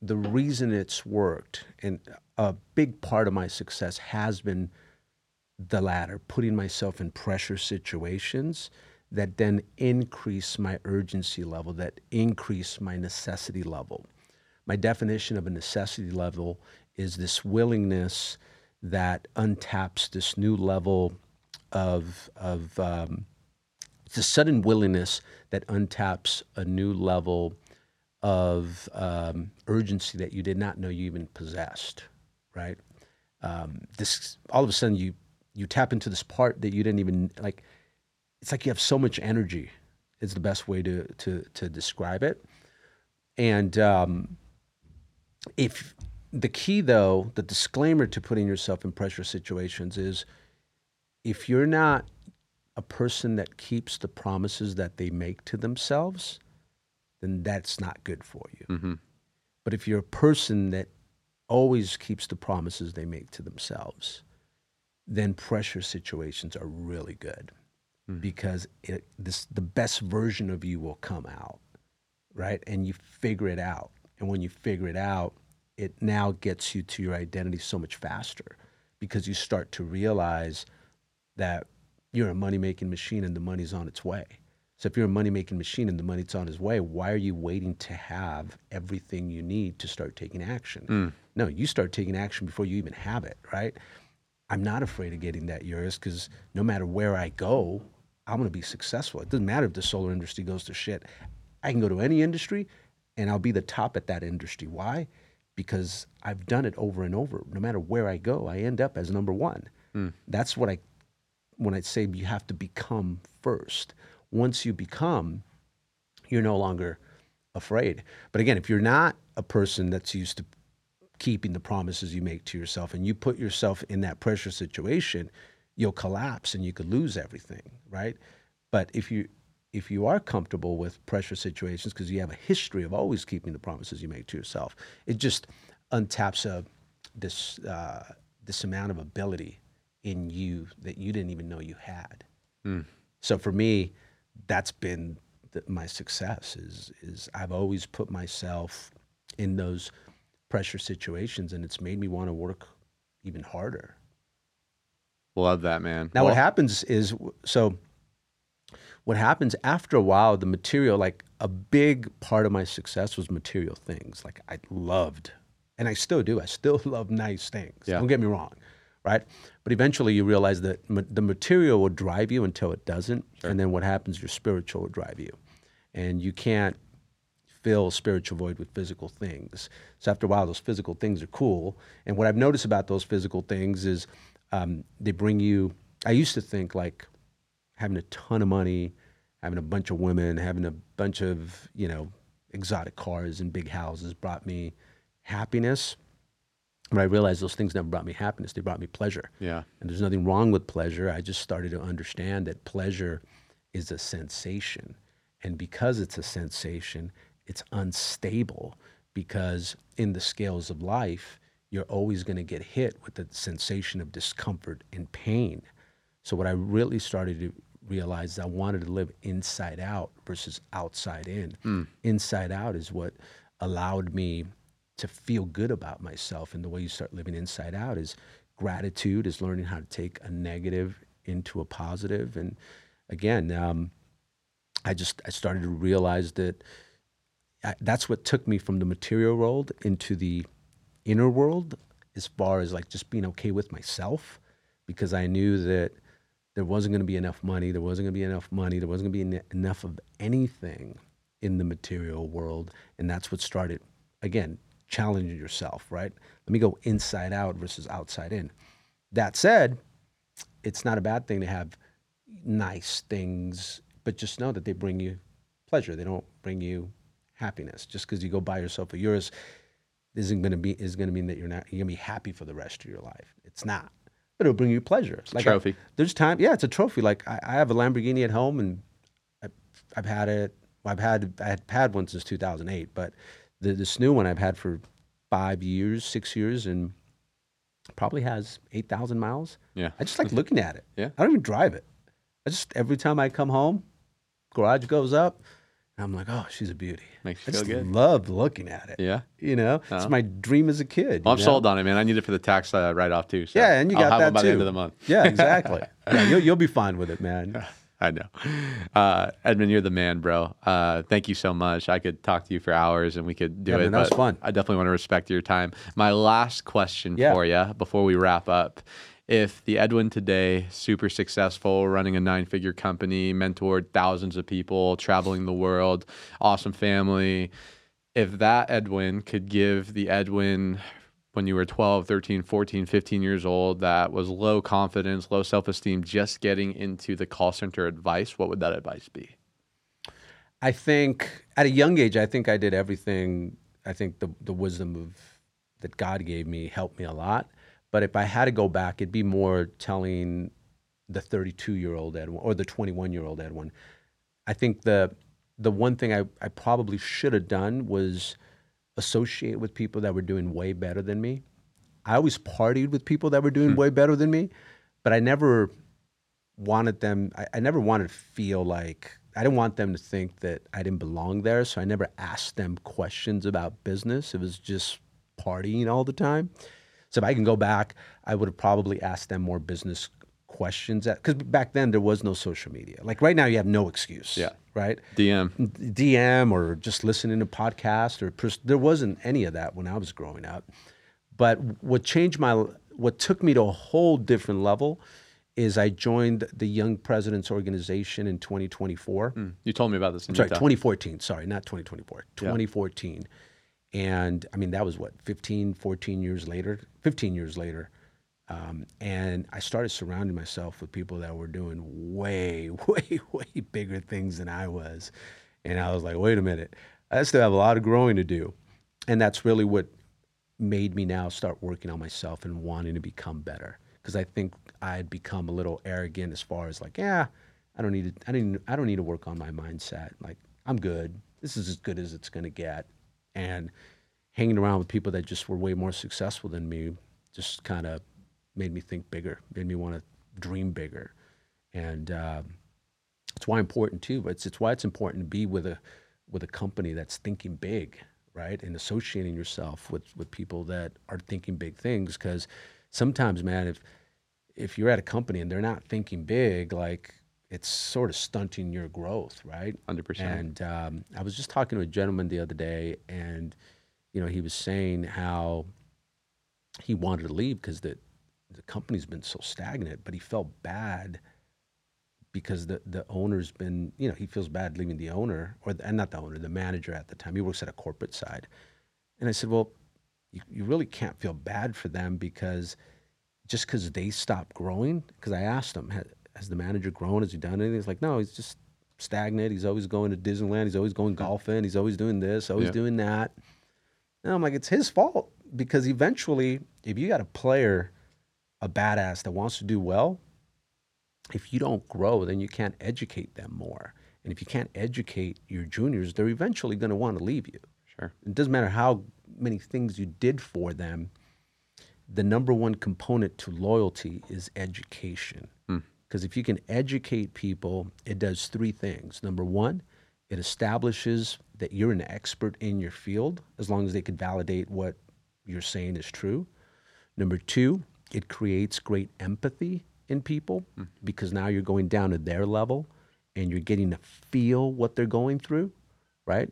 the reason it's worked and a big part of my success has been the latter, putting myself in pressure situations that then increase my urgency level, that increase my necessity level. My definition of a necessity level is this willingness that untaps this new level of, of um, it's a sudden willingness that untaps a new level of um, urgency that you did not know you even possessed, right? Um, this all of a sudden you you tap into this part that you didn't even like. It's like you have so much energy. Is the best way to to to describe it. And um, if the key though, the disclaimer to putting yourself in pressure situations is if you're not a person that keeps the promises that they make to themselves, then that's not good for you. hmm But if you're a person that always keeps the promises they make to themselves, then pressure situations are really good because it, this the best version of you will come out, right? And you figure it out. And when you figure it out, it now gets you to your identity so much faster because you start to realize that you're a money making machine and the money's on its way. So if you're a money making machine and the money's on its way, why are you waiting to have everything you need to start taking action? Hmm. No, you start taking action before you even have it, right? I'm not afraid of getting that Urus because no matter where I go, I'm going to be successful. It doesn't matter if the solar industry goes to shit. I can go to any industry and I'll be the top at that industry. Why? Because I've done it over and over. No matter where I go, I end up as number one. Hmm. That's what I, when I say you have to become first. Once you become, you're no longer afraid. But again, if you're not a person that's used to keeping the promises you make to yourself and you put yourself in that pressure situation, you'll collapse and you could lose everything, right? But if you if you are comfortable with pressure situations because you have a history of always keeping the promises you make to yourself, it just untaps a this uh, this amount of ability in you that you didn't even know you had. Hmm. So for me, that's been the, my success. Is is I've always put myself in those pressure situations, and it's made me want to work even harder. Love that, man. Now, Well, what happens is so. What happens after a while, the material, like a big part of my success was material things. Like I loved, and I still do. I still *laughs* love nice things. Yeah. Don't get me wrong, right? But eventually, you realize that ma- the material will drive you until it doesn't, and then what happens? Your spiritual will drive you, and you can't fill spiritual void with physical things. So after a while, those physical things are cool. And what I've noticed about those physical things is um, they bring you. I used to think like having a ton of money, having a bunch of women, having a bunch of you know exotic cars and big houses brought me happiness. But I realized those things never brought me happiness; they brought me pleasure. yeah. And there's nothing wrong with pleasure. I just started to understand that pleasure is a sensation. And because it's a sensation, it's unstable because in the scales of life, you're always going to get hit with the sensation of discomfort and pain. So, what I really started to realize is I wanted to live inside out versus outside in. Mm. Inside out is what allowed me to feel good about myself. And the way you start living inside out is gratitude, is learning how to take a negative into a positive. And again, um, I just I started to realize that I, that's what took me from the material world into the inner world, as far as like just being okay with myself, because I knew that there wasn't going to be enough money, there wasn't going to be enough money, there wasn't going to be en- enough of anything in the material world, and that's what started again challenging yourself. Right? Let me go inside out versus outside in. That said, it's not a bad thing to have nice things, but just know that they bring you pleasure. They don't bring you happiness. Just because you go buy yourself a Urus isn't going to be is going to mean that you're not you're going to be happy for the rest of your life. It's not, but it'll bring you pleasure. Like I- trophy. there's time, yeah, it's a trophy. Like I, I have a Lamborghini at home, and I, I've had it. I've had I had had one since 2008, but the, this new one I've had for five years, six years, and probably has 8,000 miles. Yeah. I just like looking at it. Yeah. I don't even drive it. I just every time I come home, garage goes up, and I'm like, oh, she's a beauty. Makes I you feel just good. love looking at it. Yeah. You know, it's my dream as a kid. Well, I'm know? sold on it, man. I need it for the tax uh, write off too. So Yeah, and you I'll got have that by too. the end of the month. Yeah, exactly. *laughs* yeah, you'll, you'll be fine with it, man. *laughs* *laughs* I know. Uh, Edwin, you're the man, bro. Uh, thank you so much. I could talk to you for hours and we could do Yeah, it. man, that was fun. I definitely want to respect your time. My last question Yeah. for you before we wrap up. If the Edwin today, super successful, running a nine figure company, mentored thousands of people, traveling the world, awesome family, if that Edwin could give the Edwin when you were 12, 13, 14, 15 years old that was low confidence, low self esteem, just getting into the call center advice, what would that advice be? I think at a young age, I think I did everything. I think the the wisdom of that God gave me helped me a lot. But if I had to go back, it'd be more telling the 32 year old Edwin or the 21 year old Edwin. I think the the one thing I, I probably should have done was associate with people that were doing way better than me. I always partied with people that were doing hmm. way better than me, but I never wanted them I, I never wanted to feel like I didn't want them to think that I didn't belong there. So I never asked them questions about business. It was just partying all the time. So if I can go back, I would have probably asked them more business questions at because back then there was no social media. Like right now, you have no excuse. Yeah. Right. DM. DM or just listening to podcast or pers- there wasn't any of that when I was growing up. But what changed my what took me to a whole different level is I joined the Young Presidents Organization in 2024. Hmm. You told me about this. In Sorry, Utah. 2014. Sorry, not 2024. 2014. And I mean, that was what, 15, 14 years later? 15 years later. Um, and I started surrounding myself with people that were doing way, *laughs* way, way bigger things than I was. And I was like, wait a minute, I still have a lot of growing to do. And that's really what made me now start working on myself and wanting to become better. Because I think I had become a little arrogant as far as like, yeah, I don't need to, I didn't, I don't need to work on my mindset. Like, I'm good. This is as good as it's gonna get. And hanging around with people that just were way more successful than me just kind of made me think bigger, made me want to dream bigger. And um, it's why important too. But it's, it's why it's important to be with a with a company that's thinking big, right? And associating yourself with with people that are thinking big things. Because sometimes, man, if if you're at a company and they're not thinking big, like it's sort of stunting your growth, right? 100%. And um, I was just talking to a gentleman the other day, and you know, he was saying how he wanted to leave because the the company's been so stagnant, but he felt bad because the the owner's been, you know, he feels bad leaving the owner or the, and not the owner, the manager at the time. He works at a corporate side, and I said, well, you, you really can't feel bad for them because just because they stopped growing. Because I asked him, has, has the manager grown? Has he done anything? He's like, no, he's just stagnant. He's always going to Disneyland. He's always going golfing. He's always doing this, always Yeah. doing that. And I'm like, it's his fault because eventually, if you got a player, a badass that wants to do well, if you don't grow, then you can't educate them more. And if you can't educate your juniors, they're eventually going to want to leave you. Sure. It doesn't matter how many things you did for them. The number one component to loyalty is education. Hmm. Because if you can educate people, it does three things. Number one, it establishes that you're an expert in your field, as long as they can validate what you're saying is true. Number two, it creates great empathy in people hmm. because now you're going down to their level and you're getting to feel what they're going through, right?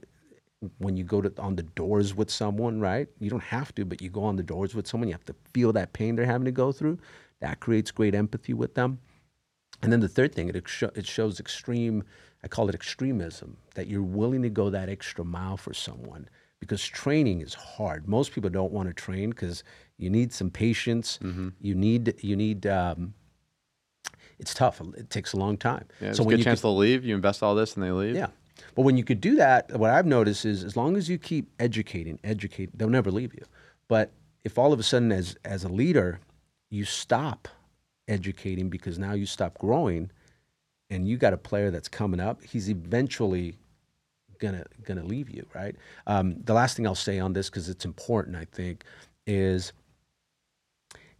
When you go to on the doors with someone, right? You don't have to, but you go on the doors with someone, you have to feel that pain they're having to go through. That creates great empathy with them. And then the third thing, it, ex- it shows extreme, I call it extremism, that you're willing to go that extra mile for someone because training is hard. Most people don't want to train because you need some patience. You need, you need, um, it's tough. It takes a long time. Yeah, so a when good you chance could, they'll leave. You invest all this and they leave. yeah. But when you could do that, what I've noticed is as long as you keep educating, educate, they'll never leave you. But if all of a sudden, as as a leader, you stop educating because now you stop growing, and you got a player that's coming up, he's eventually gonna gonna leave you, right? Um, the last thing I'll say on this because it's important, I think, is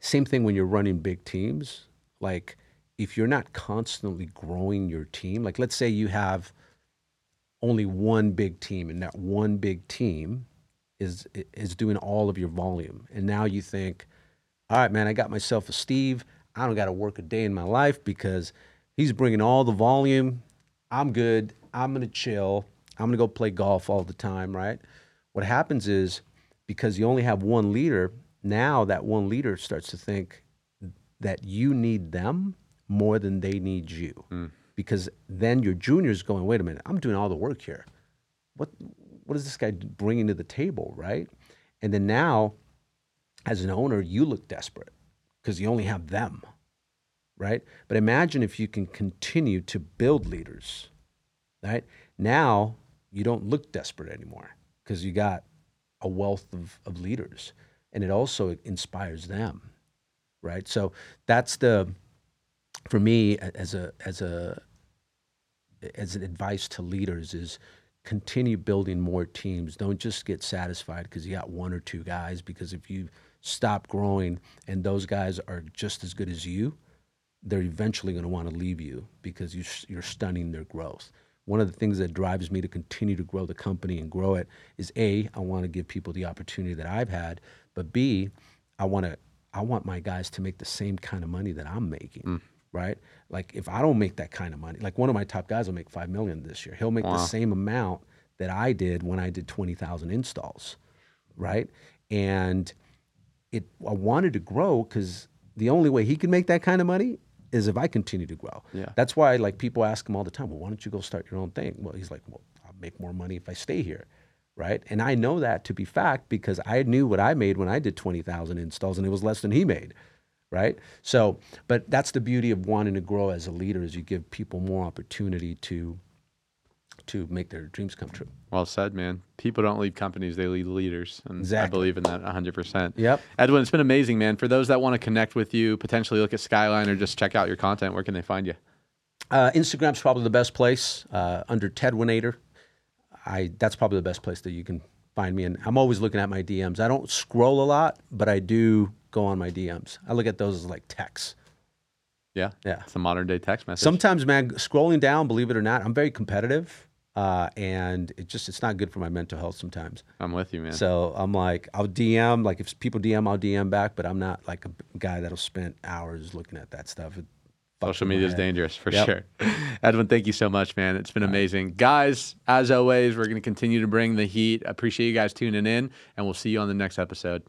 same thing when you're running big teams. Like if you're not constantly growing your team, like let's say you have only one big team and that one big team is is doing all of your volume. And now you think all right man i got myself a steve. I don't got to work a day in my life because he's bringing all the volume. I'm good. I'm going to chill. I'm going to go play golf all the time right? What happens is because you only have one leader now that one leader starts to think that you need them more than they need you. Mm. Because then your junior's going wait a minute i'm doing all the work here. What what is this guy bringing to the table right? And then now as an owner you look desperate because you only have them right? But imagine if you can continue to build leaders right? Now you don't look desperate anymore because you got a wealth of, of leaders and it also inspires them right? So that's the for me as a as a as an advice to leaders is continue building more teams. Don't just get satisfied because you got one or two guys because if you stop growing and those guys are just as good as you they're eventually going to want to leave you because you, you're stunning their growth. One of the things that drives me to continue to grow the company and grow it is a i want to give people the opportunity that i've had but b I want to I want my guys to make the same kind of money that I'm making, mm. right? Like if I don't make that kind of money, like one of my top guys will make 5 million this year. He'll make the same amount that I did when I did 20,000 installs, right? And it I wanted to grow cuz the only way he can make that kind of money is if I continue to grow. Yeah. That's why like people ask him all the time, "Well, why don't you go start your own thing?" Well, he's like, "Well, I'll make more money if I stay here." Right? And I know that to be fact because I knew what I made when I did 20,000 installs and it was less than he made. Right? So, but that's the beauty of wanting to grow as a leader is you give people more opportunity to to make their dreams come true. Well said, man. People don't lead companies; they lead leaders, and I believe in that 100. percent Yep. Edwin, it's been amazing, man. For those that want to connect with you, potentially look at Skyline or just check out your content, where can they find you? Uh, Instagram's probably the best place uh, under Ted Winator. I that's probably the best place that you can find me. And I'm always looking at my DMs. I don't scroll a lot, but I do go on my DMs. I look at those as like texts. Yeah, Yeah. It's a modern day text message. Sometimes, man, scrolling down, believe it or not, I'm very competitive, uh, and it just it's not good for my mental health sometimes. I'm with you, man. So I'm like, I'll DM. Like if people DM, I'll DM back. But I'm not like a guy that'll spend hours looking at that stuff. It Social media is dangerous for Yep. sure. *laughs* Edwin, thank you so much, man. It's been amazing. Guys, as always, we're going to continue to bring the heat. Appreciate you guys tuning in, and we'll see you on the next episode.